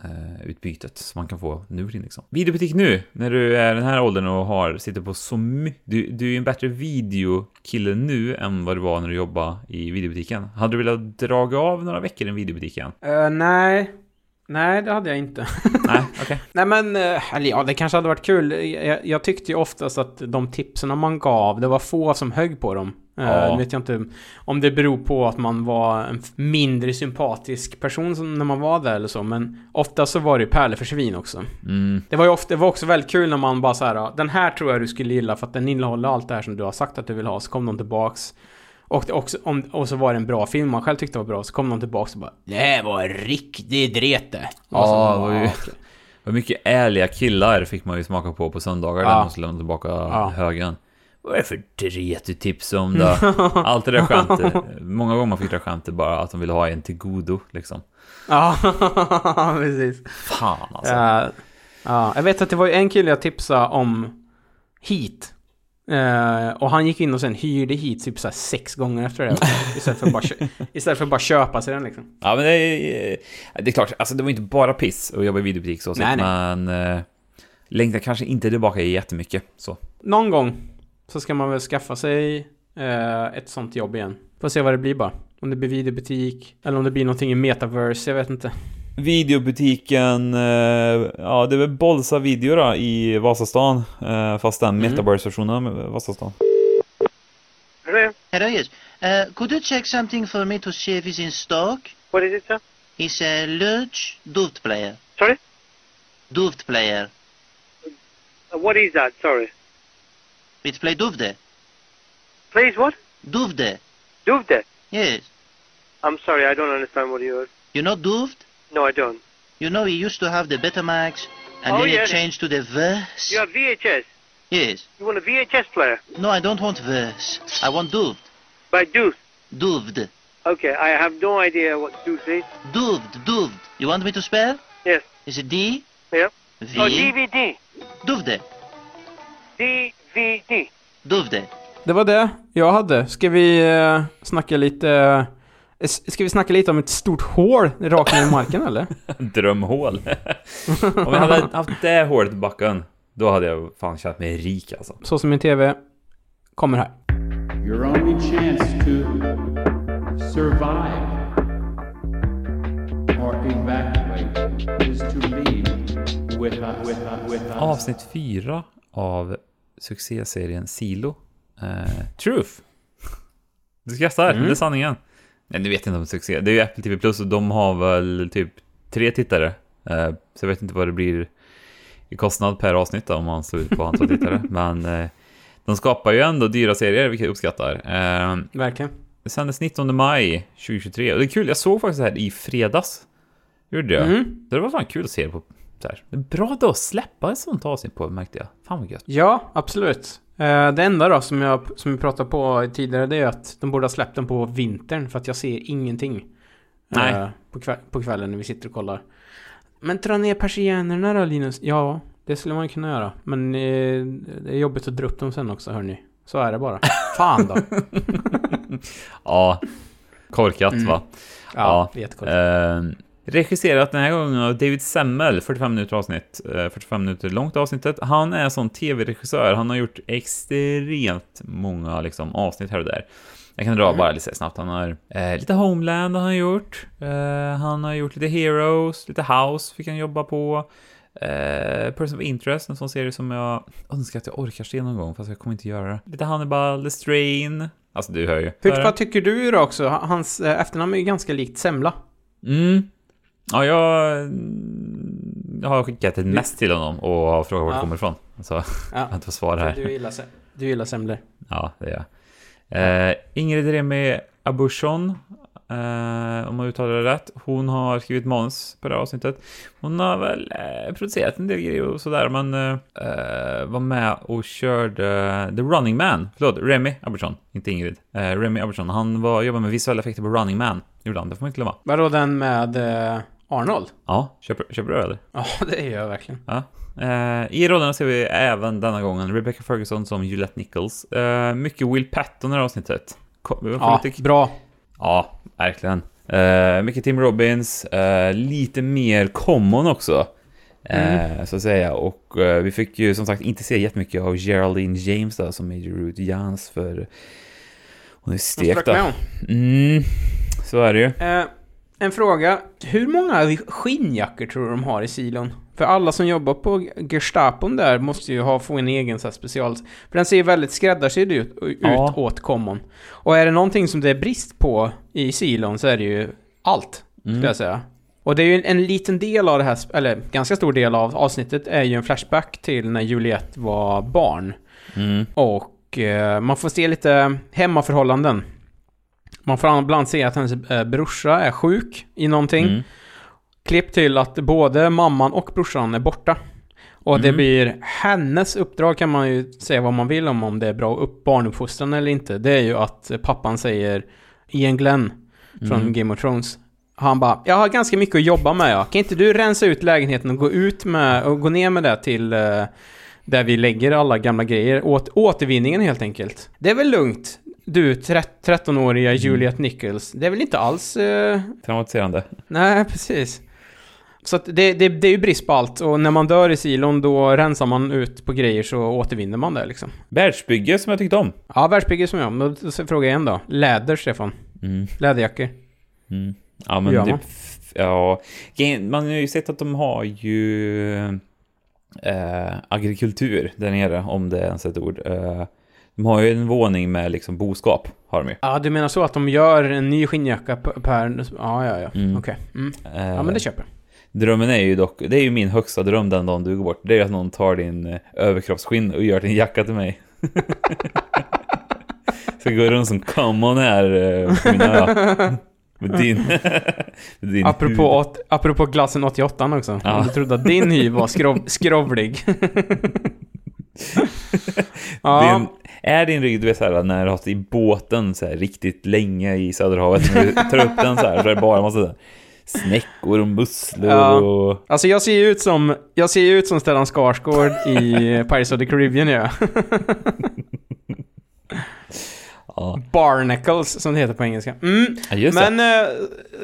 informationsutbytet som man kan få nu för liksom. Videobutik nu, när du är den här åldern och har, sitter på så mycket, du, du är ju en bättre videokille nu än vad du var när du jobbade i videobutiken. Hade du velat dra av några veckor i en videobutik igen? Eh, nej. Nej, det hade jag inte. Nej, okej. Nej men, eh, eller ja, det kanske hade varit kul. Jag, jag tyckte ju oftast att de tipsen man gav, det var få som högg på dem. Eh, Ja. Nu vet jag inte om det beror på att man var en mindre sympatisk person som, när man var där eller så, men ofta så var det ju pärlor för svin också. Mm, Det var ju ofta, det var också väldigt kul när man bara så här, "Ja, den här tror jag du skulle gilla för att den innehåller allt det här som du har sagt att du vill ha, så kom de tillbaks. Och, också, om, och så var det en bra film man själv tyckte var bra, så kom de tillbaks och bara Det här var riktigt drete. Ja, Och så, det var ju- "Ja, okej." vad mycket ärliga killar fick man ju smaka på på söndagar Ja. där man skulle lämna tillbaka Ja. högen. Vad är det för dret du tipsar om då? Allt det där skämtet. Många gånger man fick det skämtet bara att de ville ha en till godo liksom. Ja, precis. Fan alltså. Ja, ja, jag vet att det var en kille jag tipsade om Heat. Eh, och han gick in och sen hyrde Heat typ så här sex gånger efter det. istället, för att bara istället för att bara köpa sig den liksom. Ja men det är, det är klart, alltså det var inte bara piss att jobba i videobutik så Nej, nej. men eh, längtar kanske inte tillbaka jättemycket så. Någon gång så ska man väl skaffa sig eh, ett sånt jobb igen. Får se vad det blir bara. Om det blir videobutik, eller om det blir någonting i metaverse, jag vet inte. Videobutiken, eh, ja det är väl Bolsa Video då i Vasastan, eh, fast den Mm. metaverse-versionen av Vasastan. Hello? Hello, yes. Uh, could you check something for me to see if it's in stock? What is it, sir? It's a Lurch Duft player. Sorry? Duft player. Uh, what is that? Sorry. It's play Duvde. Plays what? Duvde. Duvde. Yes. I'm sorry, I don't understand what you... Are. You know Duft? No, I don't. You know we used to have the Betamax, and Oh, then yeah. it changed to the Verse. You have VHS. Yes. You want a VHS player? No, I don't want Verse. I want Duft. By Deuce. Duvd. Okay, I have no idea what Deuce is. Duvd. Duvd. You want me to spell? Yes. Is it D? Yeah. V? Oh, DVD. Duvde. DVD. Duvde. Det var det jag hade. Ska vi eh, snacka lite... eh, Ska vi snacka lite om ett stort hål rakt ner i marken eller? Drömhål. Om jag hade haft det hålet i backen, då hade jag fan känt mig rik alltså. Så som min TV kommer här. Your only chance to survive or evacuate is to leave with us. With us. With us. Avsnitt fyra av succéserien Silo. Eh, Truth. Du skrattar, det är sanningen. Nej, du vet inte om succé. Det är ju Apple TV Plus och de har väl typ tre tittare. Eh, så jag vet inte vad det blir i kostnad per avsnitt då, om man slår ut på antal tittare. Men eh, de skapar ju ändå dyra serier, vilket jag uppskattar. Eh, Verkligen. det sändes 19 maj 2023 och det är kul, jag såg faktiskt det här i fredags. Gjorde jag. Mm. Så det var fan kul att se det på här. Bra då att släppa ett sånt avsnitt på märkte jag. Fan vad gött. Ja, absolut. Eh, Det enda då som jag, som jag pratade på tidigare det är att de borde ha släppt den på vintern för att jag ser ingenting. eh, Nej. På, kväll, på kvällen när vi sitter och kollar. Men dra ner persiennerna då Linus? Ja, det skulle man kunna göra. Men eh, det är jobbigt att dra upp dem sen också hörni. Så är det bara. Fan då. Ja. Korkat Mm. va? Ja, det är jättekort. Eh, regisserat den här gången av David Semmel, 45 minuter avsnitt. Eh, 45 minuter långt avsnittet. Han är sån tv-regissör. Han har gjort extremt många liksom, avsnitt här och där. Jag kan dra Mm. bara lite snabbt. Han har eh, lite Homeland har han gjort. Eh, han har gjort lite Heroes, lite House fick han jobba på. Eh, Person of Interest, en sån serie som jag önskar att jag orkar se någon gång, fast jag kommer inte göra det. Lite Hannibal, The Strain. Alltså du hör ju. Hur, vad tycker du då också? Hans eh, efternamn är ju ganska likt Semla. Mm. Ja, jag, jag har skickat ett mess till honom och har frågat var det Ja. kommer ifrån. Så jag Ja. har inte fått svar här. Du gillar, se- du gillar semlor. Ja, det är jag. Eh, Ingrid Remi Abushon, eh, om man uttalar det rätt. Hon har skrivit manus på det här avsnittet. Hon har väl eh, producerat en del grejer och sådär, men eh, eh, var med och körde The Running Man. Förlåt, Remy Abushon, inte Ingrid. Eh, Remy Abushon, han var, jobbade med visuella effekter på Running Man. Gjorde han, det får man inte glömma. Vadå den med eh, Arnold? Ja, köper, köper du eller? Ja, det gör jag verkligen. Ja. Eh, I rollerna ser vi även denna gången Rebecca Ferguson som Juliette Nichols. Eh, mycket Will Patton i det här avsnittet. Ko- vi får Ja, lite- bra. ja verkligen. Eh, mycket Tim Robbins, eh, lite mer common också. Eh, Så att säga. Och eh, vi fick ju som sagt inte se jättemycket av Geraldine James då, som Major Ruth Jans för hon är stekt då. Mm, så är det ju. En fråga. Hur många skinnjackor tror du de har i silon? För alla som jobbar på Gestapon där måste ju ha få en egen så här special... För den ser väldigt skräddarsydd ut, ut Ja. åt common. Och är det någonting som det är brist på i silon så är det ju allt, skulle Mm. jag säga. Och det är ju en liten del av det här, eller ganska stor del av avsnittet är ju en flashback till när Juliette var barn. Mm. Och eh, man får se lite hemmaförhållanden. Man får ibland se att hennes eh, brorsa är sjuk i någonting. Mm. Klipp till att både mamman och brorsan är borta. Och det Mm. blir hennes uppdrag kan man ju säga vad man vill om, om det är bra upp barnuppfostran eller inte. Det är ju att pappan säger Ian Glenn från Mm. Game of Thrones. Han bara, jag har ganska mycket att jobba med ja. Kan inte du rensa ut lägenheten och gå ut med, och gå ner med det till eh, där vi lägger alla gamla grejer. Åt återvinningen helt enkelt. Det är väl lugnt. Du, trett- 13-åriga Juliette Nichols. Det är väl inte alls... Eh, Traumatiserande. nej, precis. Så att det, det, det är ju brist på allt. Och när man dör i silon då rensar man ut på grejer så återvinner man det liksom. Världsbygge som jag tyckte om. Ja, världsbygge som jag. Men då frågar jag igen då. Läder, Stefan. Mm. Läderjackor. Mm. Ja, men gör typ, man? ja, man har ju sett att de har ju eh, agrikultur där nere, om det är ens ett ord. Eh, de har ju en våning med liksom boskap, har de ju. Ja, du menar så att de gör en ny skinnjacka per... Ja, ja, ja. Mm. Okej. Mm. Eh, Ja, men det köper jag. Drömmen är ju dock, det är ju min högsta dröm den dagen du går bort. Det är att någon tar din eh, överkroppsskinn och gör din jacka till mig. Så går runt som common här eh, på mina. Med din... med din Apropå, åt, apropå glassen 88 också. Ja. Om du trodde att din hy var skrov, skrovlig. ja, Din, är din rygg, du vet såhär, när du har i båten så här, riktigt länge i Söderhavet, när du tar upp den så här, så är det bara massa snäckor och musslor Ja. och... alltså jag ser ju ut som, jag ser ut som Stellan Skarsgård i Pirates of the Caribbean ja. Ja, Barnacles som det heter på engelska. Mm. Ja. Men eh,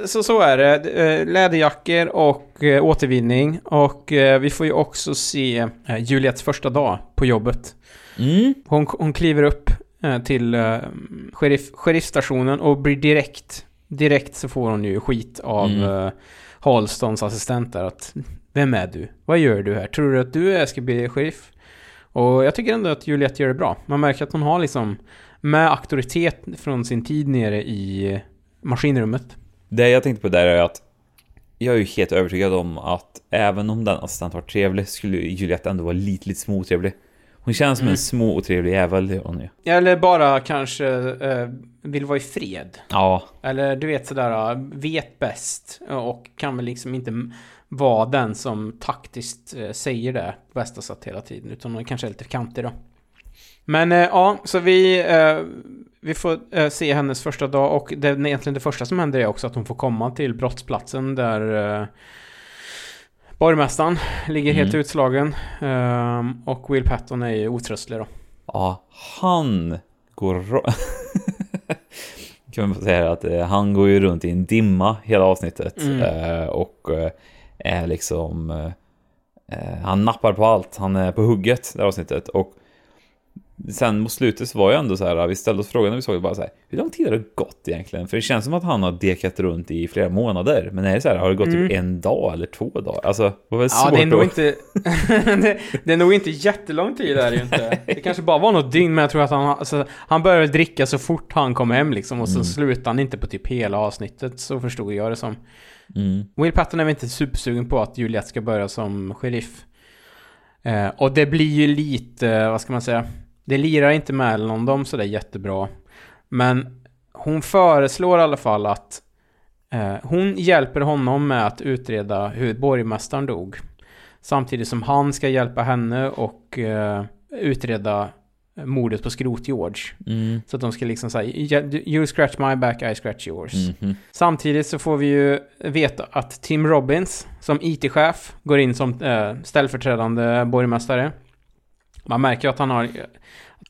så, så är det. Eh, Läderjackor och eh, återvinning. Och vi får ju också se Juliettes första dag på jobbet. Mm. Hon, hon kliver upp eh, till eh, sheriff, sheriffstationen och blir direkt, direkt så får hon ju skit av Mm. eh, Halstons assistent där att Vem är du? Vad gör du här? Tror du att du är, ska bli sheriff? Och jag tycker ändå att Juliette gör det bra. Man märker att hon har liksom med auktoritet från sin tid nere i maskinrummet. Det jag tänkte på där är att jag är ju helt övertygad om att även om den assistent var trevlig skulle Juliette ändå vara lite, lite småtrevlig. Hon känns som en små otrevlig jävel, det hon ju. Eller bara kanske eh, vill vara i fred. Ja, Eller du vet sådär, eh, vet bäst. Och kan väl liksom inte vara den som taktiskt eh, säger det på bästa sätt hela tiden. Utan hon är kanske lite kantig då. Men eh, ja, så vi, eh, vi får eh, se hennes första dag. Och det, egentligen det första som händer är också att hon får komma till brottsplatsen där borgmästaren ligger helt Mm. utslagen. Ehm, och Will Patton är ju otröstlig då. ja, han går... kan man säga att eh, han går ju runt i en dimma hela avsnittet. Mm. Eh, och eh, är liksom... Eh, eh, han nappar på allt. Han är på hugget det här avsnittet. Och sen mot slutet så var ju ändå så här, vi ställde oss frågan när vi såg det bara så här, hur lång tid har det gått egentligen? För det känns som att han har dekat runt i flera månader. Men är det så här, har det gått Mm. typ en dag eller två dagar? Alltså, det var väl Ja, det är nog inte... det, det är nog inte jättelång tid är det ju inte. Det kanske bara var något dygn, men jag tror att han... Alltså, han började dricka så fort han kom hem liksom, och så slutade han inte på typ hela avsnittet, så förstod jag det som. Mm. Will Patton är väl inte supersugen på att Juliette ska börja som sheriff. Eh, och det blir ju lite, vad ska man säga? Det lirar inte mellan dem sådär jättebra. Men hon föreslår i alla fall att eh, hon hjälper honom med att utreda hur borgmästaren dog. Samtidigt som han ska hjälpa henne och eh, utreda mordet på Skrot George. Mm. Så att de ska liksom säga You scratch my back, I scratch yours. Mhm. Samtidigt så får vi ju veta att Tim Robbins som IT-chef går in som eh, ställföreträdande borgmästare. Man märker att han har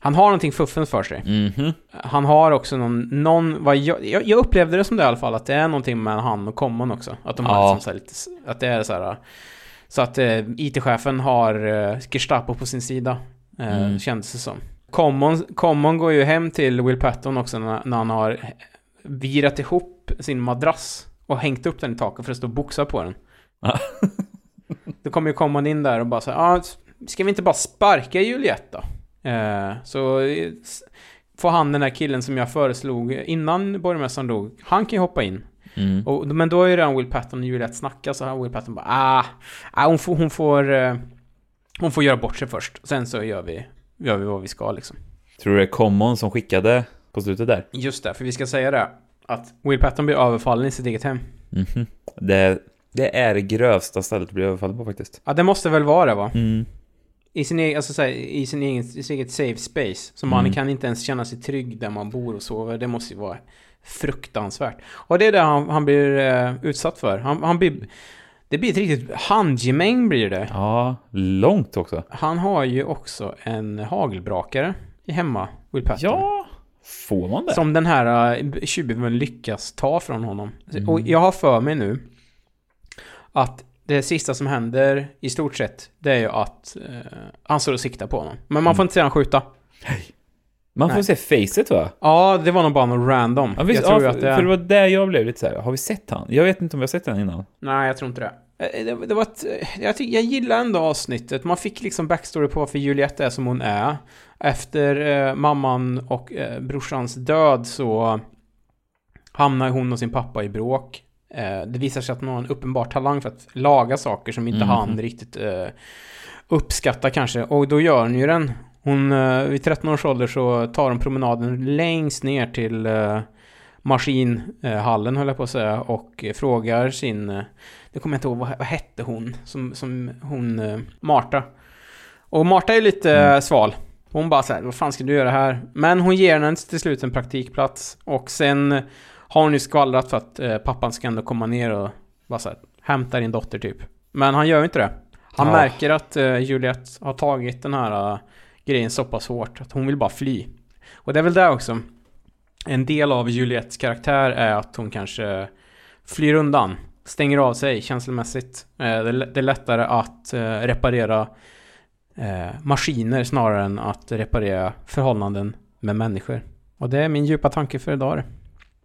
han har någonting fuffens för sig. Mhm. Han har också någon, någon vad jag, jag, jag upplevde det som det i alla fall, att det är någonting med han och Common också. Att de har Ja. liksom så lite, att det är så här, så att eh, IT-chefen har eh, Gestapo på sin sida, eh, Mm. kändes det som. Common, Common går ju hem till Will Patton också när, när han har virat ihop sin madrass och hängt upp den i taket för att stå och boxa på den. Då kommer ju Common in där och bara säger ah, ska vi inte bara sparka Juliette då? Eh, så får han den där killen som jag föreslog innan borgmästaren dog, han kan ju hoppa in. Mm. Och, men då är ju redan Will Patton och Juliette snacka så har Will Patton bara ah, ah hon får, hon får, eh, hon får göra bort sig först. Sen så gör vi, gör vi vad vi ska liksom. Tror du det är Common som skickade på slutet där? Just det, för vi ska säga det. Att Will Patton blir överfallen i sitt eget hem. Mhm. Det, det är det grövsta stället att bli överfallen på faktiskt. Ja, det måste väl vara det va? Mm. I sin, egen, alltså, så här, i sin egen, i sitt eget safe space. Så man Mm. kan inte ens känna sig trygg där man bor och sover. Det måste ju vara fruktansvärt. Och det är det han, han blir eh, utsatt för. Han, han blir... Det blir ett riktigt handgemäng blir det. Ja, långt också. Han har ju också en hagelbrakare i hemma, Will Patton. Ja, får man det? Som den här uh, tjuven lyckas ta från honom. Mm. Och jag har för mig nu att det sista som händer i stort sett, det är ju att eh, han står och siktar på honom. Men man får inte se han skjuta. Man får Nej. se facet va? Ja, det var nog bara något random. Ja, visst, jag tror ja, att det för det var där jag blev lite så här. har vi sett han? Jag vet inte om vi har sett den innan. Nej, jag tror inte det. Eh, Det, det var ett, eh, jag, tyck, jag gillar ändå avsnittet. Man fick liksom backstory på varför Juliette är som hon är. Efter eh, mamman och eh, brorsans död så hamnar hon och sin pappa i bråk. Eh, det visar sig att hon har en uppenbar talang för att laga saker som inte Mhm. han riktigt eh, uppskattar kanske. Och då gör hon ju den. Hon, eh, vid 13 års ålder så tar hon promenaden längst ner till maskinhallen höll jag på att säga och frågar sin, det kommer jag inte ihåg, vad, vad hette hon? Som, som hon, Marta. Och Marta är lite mm. sval. Hon bara såhär, vad fan ska du göra här? Men hon ger henne till slut en praktikplats och sen har hon ju skvallrat för att eh, pappan ska ändå komma ner och bara såhär, hämta din dotter typ. Men han gör ju inte det. Han Ja. märker att eh, Juliette har tagit den här eh, grejen så pass hårt att hon vill bara fly. Och det är väl det också. En del av Juliettes karaktär är att hon kanske flyr undan. Stänger av sig känslomässigt. Eh, det, det är lättare att eh, reparera eh, maskiner snarare än att reparera förhållanden med människor. Och det är min djupa tanke för idag.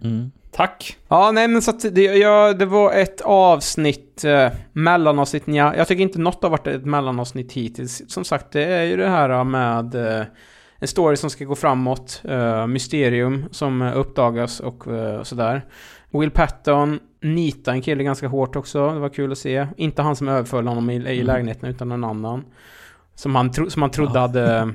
Mm. Tack! Ja, nej men så att det, ja, det var ett avsnitt, eh, mellanavsnitt, ja, jag tycker inte något har varit ett mellanavsnitt hittills. Som sagt, det är ju det här med eh, en story som ska gå framåt, eh, mysterium som eh, uppdagas och eh, sådär. Will Patton nitar en kille ganska hårt också, det var kul att se. Inte han som överföll honom i, i Mm. lägenheten utan någon annan. Som han, tro, som han trodde hade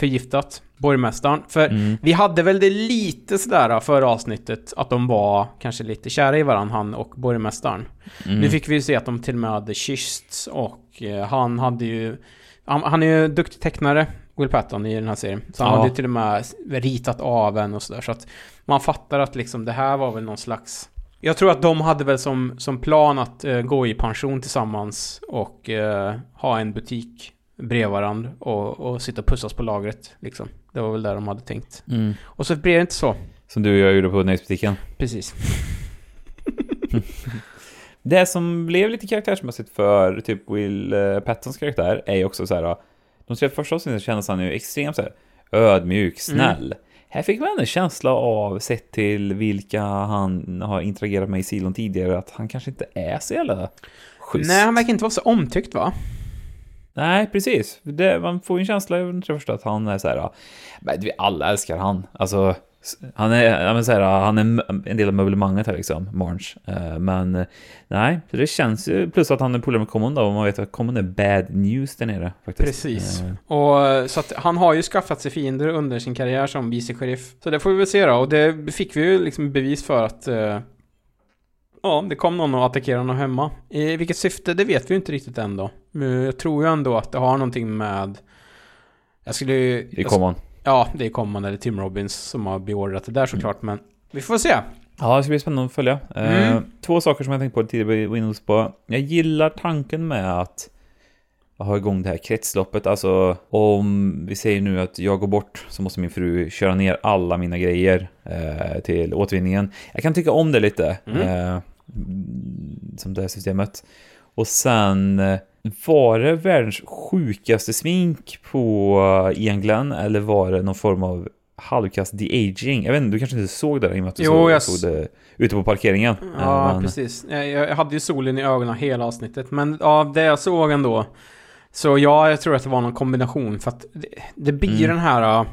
förgiftat borgmästaren. För Mm. vi hade väl det lite sådär förra avsnittet, att de var kanske lite kära i varandra, han och borgmästaren. Mm. Nu fick vi ju se att de till och med hade kyssts och eh, han hade ju... Han, han är ju duktig tecknare, Will Patton, i den här serien. Så han Ja. hade ju till och med ritat av en och sådär. Så att man fattar att liksom det här var väl någon slags... Jag tror att de hade väl som, som plan att eh, gå i pension tillsammans och eh, ha en butik bredvid varandra och, och sitta och pussas på lagret. Liksom. Det var väl där de hade tänkt. Mm. Och så blev det inte så. Som du och jag gjorde på nöjesbutiken. Precis. Det som blev lite karaktärsmässigt för typ Will eh, Pattons karaktär är ju också så här. De tre första avsnitten kändes han ju extremt så här ödmjuk, snäll. Här fick man en känsla av, sett till vilka han har interagerat med i Silon tidigare, att han kanske inte är så jävla schysst. Nej, han verkar inte vara så omtyckt va? Nej, precis. Det, man får ju en känsla i de tre första att han är så här, vi alla älskar han. Alltså, han är, men så här, han är en del av möblemanget här liksom, March. Eh, Men nej, det känns ju, plus att han är polare med Common då, och man vet att Common är bad news där nere faktiskt. Precis. Eh, Och så att han har ju skaffat sig fiender under sin karriär som vice-sheriff. Så det får vi väl se då. Och det fick vi ju liksom bevis för att... eh, ja, det kom någon och attackerade honom hemma. I vilket syfte, det vet vi ju inte riktigt än då. Jag tror ju ändå att det har någonting med... Jag skulle ju... Det är Common. Ja, det är Common eller Tim Robbins som har beordrat det där såklart, men... Vi får se. Ja, det ska bli spännande att följa. Eh, Mm. Två saker som jag tänkte på tidigare på Windows på. Jag gillar tanken med att ha igång det här kretsloppet. Alltså om vi säger nu att jag går bort så måste min fru köra ner alla mina grejer eh, till återvinningen. Jag kan tycka om det lite. Eh, som det här systemet. Och sen eh, var det världens sjukaste smink på eh, Ian Glenn eller var det någon form av halvkast de-aging? Jag vet inte, du kanske inte såg det där i och med att du Jo, såg, jag såg det ute på parkeringen. Ja, Eh, men- precis. Jag, hade ju solen i ögonen hela avsnittet. Men av det jag såg ändå. Så ja, jag tror att det var någon kombination. För att det, det blir Mm. den här...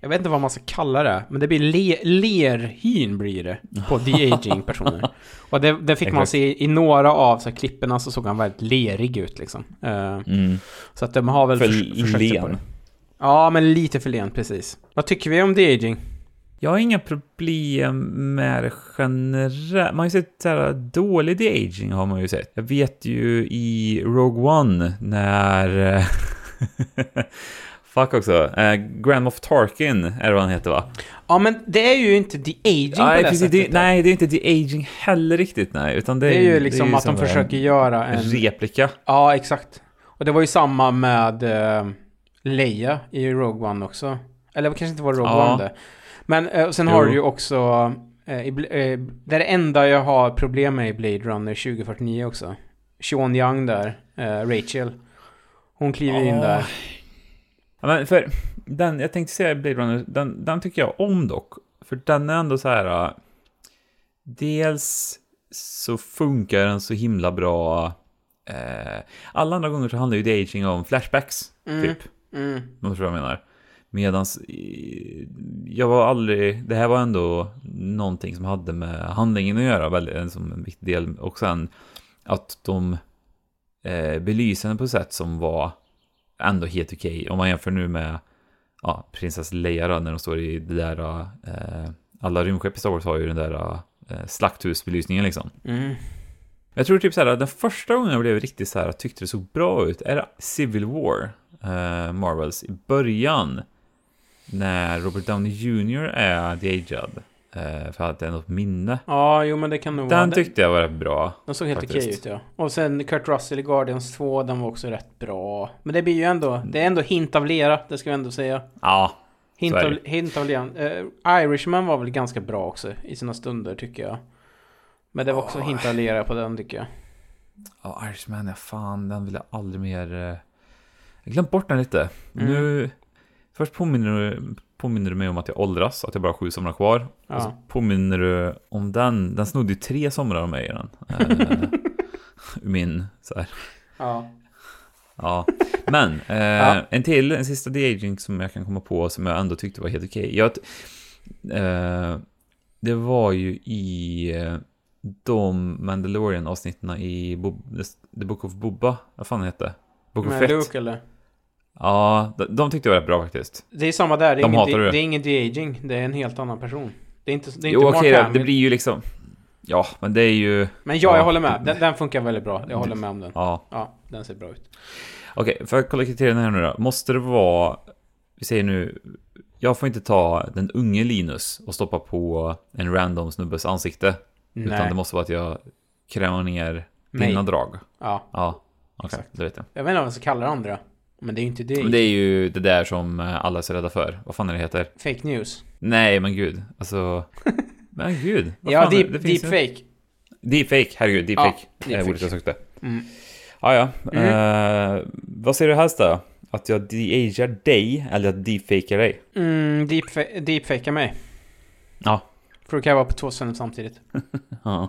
uh, Jag vet inte vad man ska kalla det. Men det blir le, lerhyn blir det. På de-aging personer. Och det, det fick man se i några av så här, klipperna så såg han väldigt lerig ut liksom. Eh, Mm. Så att de har väl För förs- försökt på det. Ja, men lite för len, precis. Vad tycker vi om de-aging? Jag har inga problem med det generellt. Man har ju sett så här dålig de-aging har man ju sett. Jag vet ju i Rogue One när... eh, Fuck också. Uh, Grand Moff Tarkin är vad han heter va? Ja, men det är ju inte de-aging på Nej, det precis, sättet. det, nej, det är inte de-aging heller riktigt nej. Utan det, Det är ju liksom att de försöker en göra en... replika. Ja, exakt. Och det var ju samma med uh, Leia i Rogue One också. Eller det kanske inte var Rogue Ja. One det. Men uh, sen har Jo. du ju också... Uh, i, eh, det är det enda jag har problem med i Blade Runner 2049 också. Sean Young där, eh, Rachel. Hon kliver in Ja. där. Ja, men för den, jag tänkte säga Blade Runner, den, den tycker jag om dock. För den är ändå så här... äh, Dels så funkar den så himla bra. Eh, alla andra gånger så handlar ju The Aging om flashbacks, Mm. typ. Mm. Om du förstår vad jag menar. Medans jag var aldrig, det här var ändå någonting som hade med handlingen att göra, väldigt, som en viktig del. Och sen att de eh, belyser den på ett sätt som var ändå helt okej. Om man jämför nu med ja, prinsessa Leia då, när de står i det där, eh, alla rymdskepp i Star Wars har ju den där eh, slakthusbelysningen liksom. Mm. Jag tror typ så här, den första gången jag blev riktigt så här, tyckte det såg bra ut, är det Civil War, eh, Marvels, i början. När Robert Downey Jr. är de-aged. Eh, för att det är något minne. Ja, jo men det kan nog vara. Den tyckte jag var rätt bra. Den såg helt okej ut ja. Och sen Kurt Russell i Guardians 2, den var också rätt bra. Men det blir ju ändå, det är ändå hint av lera, det ska vi ändå säga. Ja, Hint av, hint av lera. Eh, Irishman var väl ganska bra också i sina stunder tycker jag. Men det var också hint av lera på den tycker jag. ja Irishman, ja fan, den vill jag aldrig mer... Eh... Jag glömt bort den lite. Mm. Nu... Först påminner du, påminner du mig om att jag åldras, att jag bara har sju somrar kvar. Ja. Och så påminner du om den. Den snodde ju tre somrar av mig i den. Eh, min, så här. Ja. Ja, men eh, Ja. en till, en sista de-aging som jag kan komma på som jag ändå tyckte var helt okej. Jag, eh, det var ju i eh, de Mandalorian-avsnitten i Bob, The Book of Boba, vad fan hette? Book of Med Fett. Luke eller? Ja, de, de tyckte det var rätt bra faktiskt. Det är samma där, det är, De ingen, det. det är ingen de-aging. Det är en helt annan person. Det är inte, det är Jo inte Mark okej, det, Hamill. det blir ju liksom... Ja, men det är ju... Men ja, jag Ja. håller med. Den, den funkar väldigt bra. Jag håller med om den. Ja, Ja, den ser bra ut. Okej, för att kolla kriterierna här nu då. Måste det vara, vi säger nu, jag får inte ta den unge Linus och stoppa på en random snubbes ansikte. Utan Nej. det måste vara att jag krämar ner dina drag. Ja, Ja, okej, Exakt. det vet jag. jag vet inte vad jag ska kalla det andra. Men det är ju inte det. Men det är ju det där som eh, alla är så rädda för. Vad fan är det heter? Fake news. Nej, men gud. Alltså... Men gud. Ja, är- deep, det ju- deepfake. Deepfake, herregud, deepfake. Ja, Ja, deepfake. ordet jag sökte. Mm. Ah, ja, Eh, vad säger du helst då? Att jag de-agear dig eller att deepfakear dig? Mm, deepfa- deepfakea mig. Ja. För då kan jag vara på två ställen samtidigt. Ja.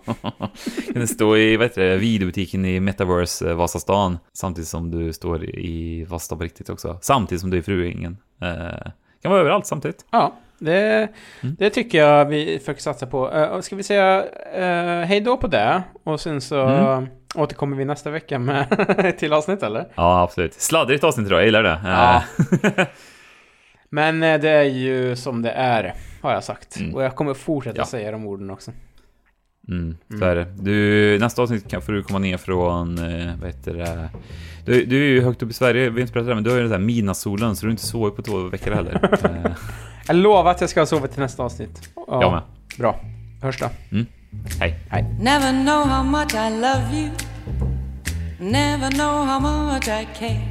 kan det stå i vad heter det, videobutiken i Metaverse eh, Vasastan samtidigt som du står i Vasastan på riktigt också. Samtidigt som du är fruingen. Eh, kan vara överallt samtidigt. Ja, det, Mm. det tycker jag vi försöker satsa på. Uh, ska vi säga uh, hej då på det? Och sen så Mm. återkommer vi nästa vecka med till avsnitt eller? Ja, absolut. Sladdrigt avsnitt idag, jag gillar det. Eh, Ja. Men eh, det är ju som det är, har jag sagt. Mm. Och jag kommer fortsätta Ja. säga de orden också. Mm, så är det. Du, nästa avsnitt kan, får du komma ner från, eh, vad heter det? Du, du är ju högt upp i Sverige, vi har inte pratat det, men du har ju den där midnattssolen, så du har inte sovit på två veckor heller. Eh, Jag lovar att jag ska sova till nästa avsnitt. Ja, Jag med. Bra. Hörs då. Hej. Never know how much I love you. Never know how much I care.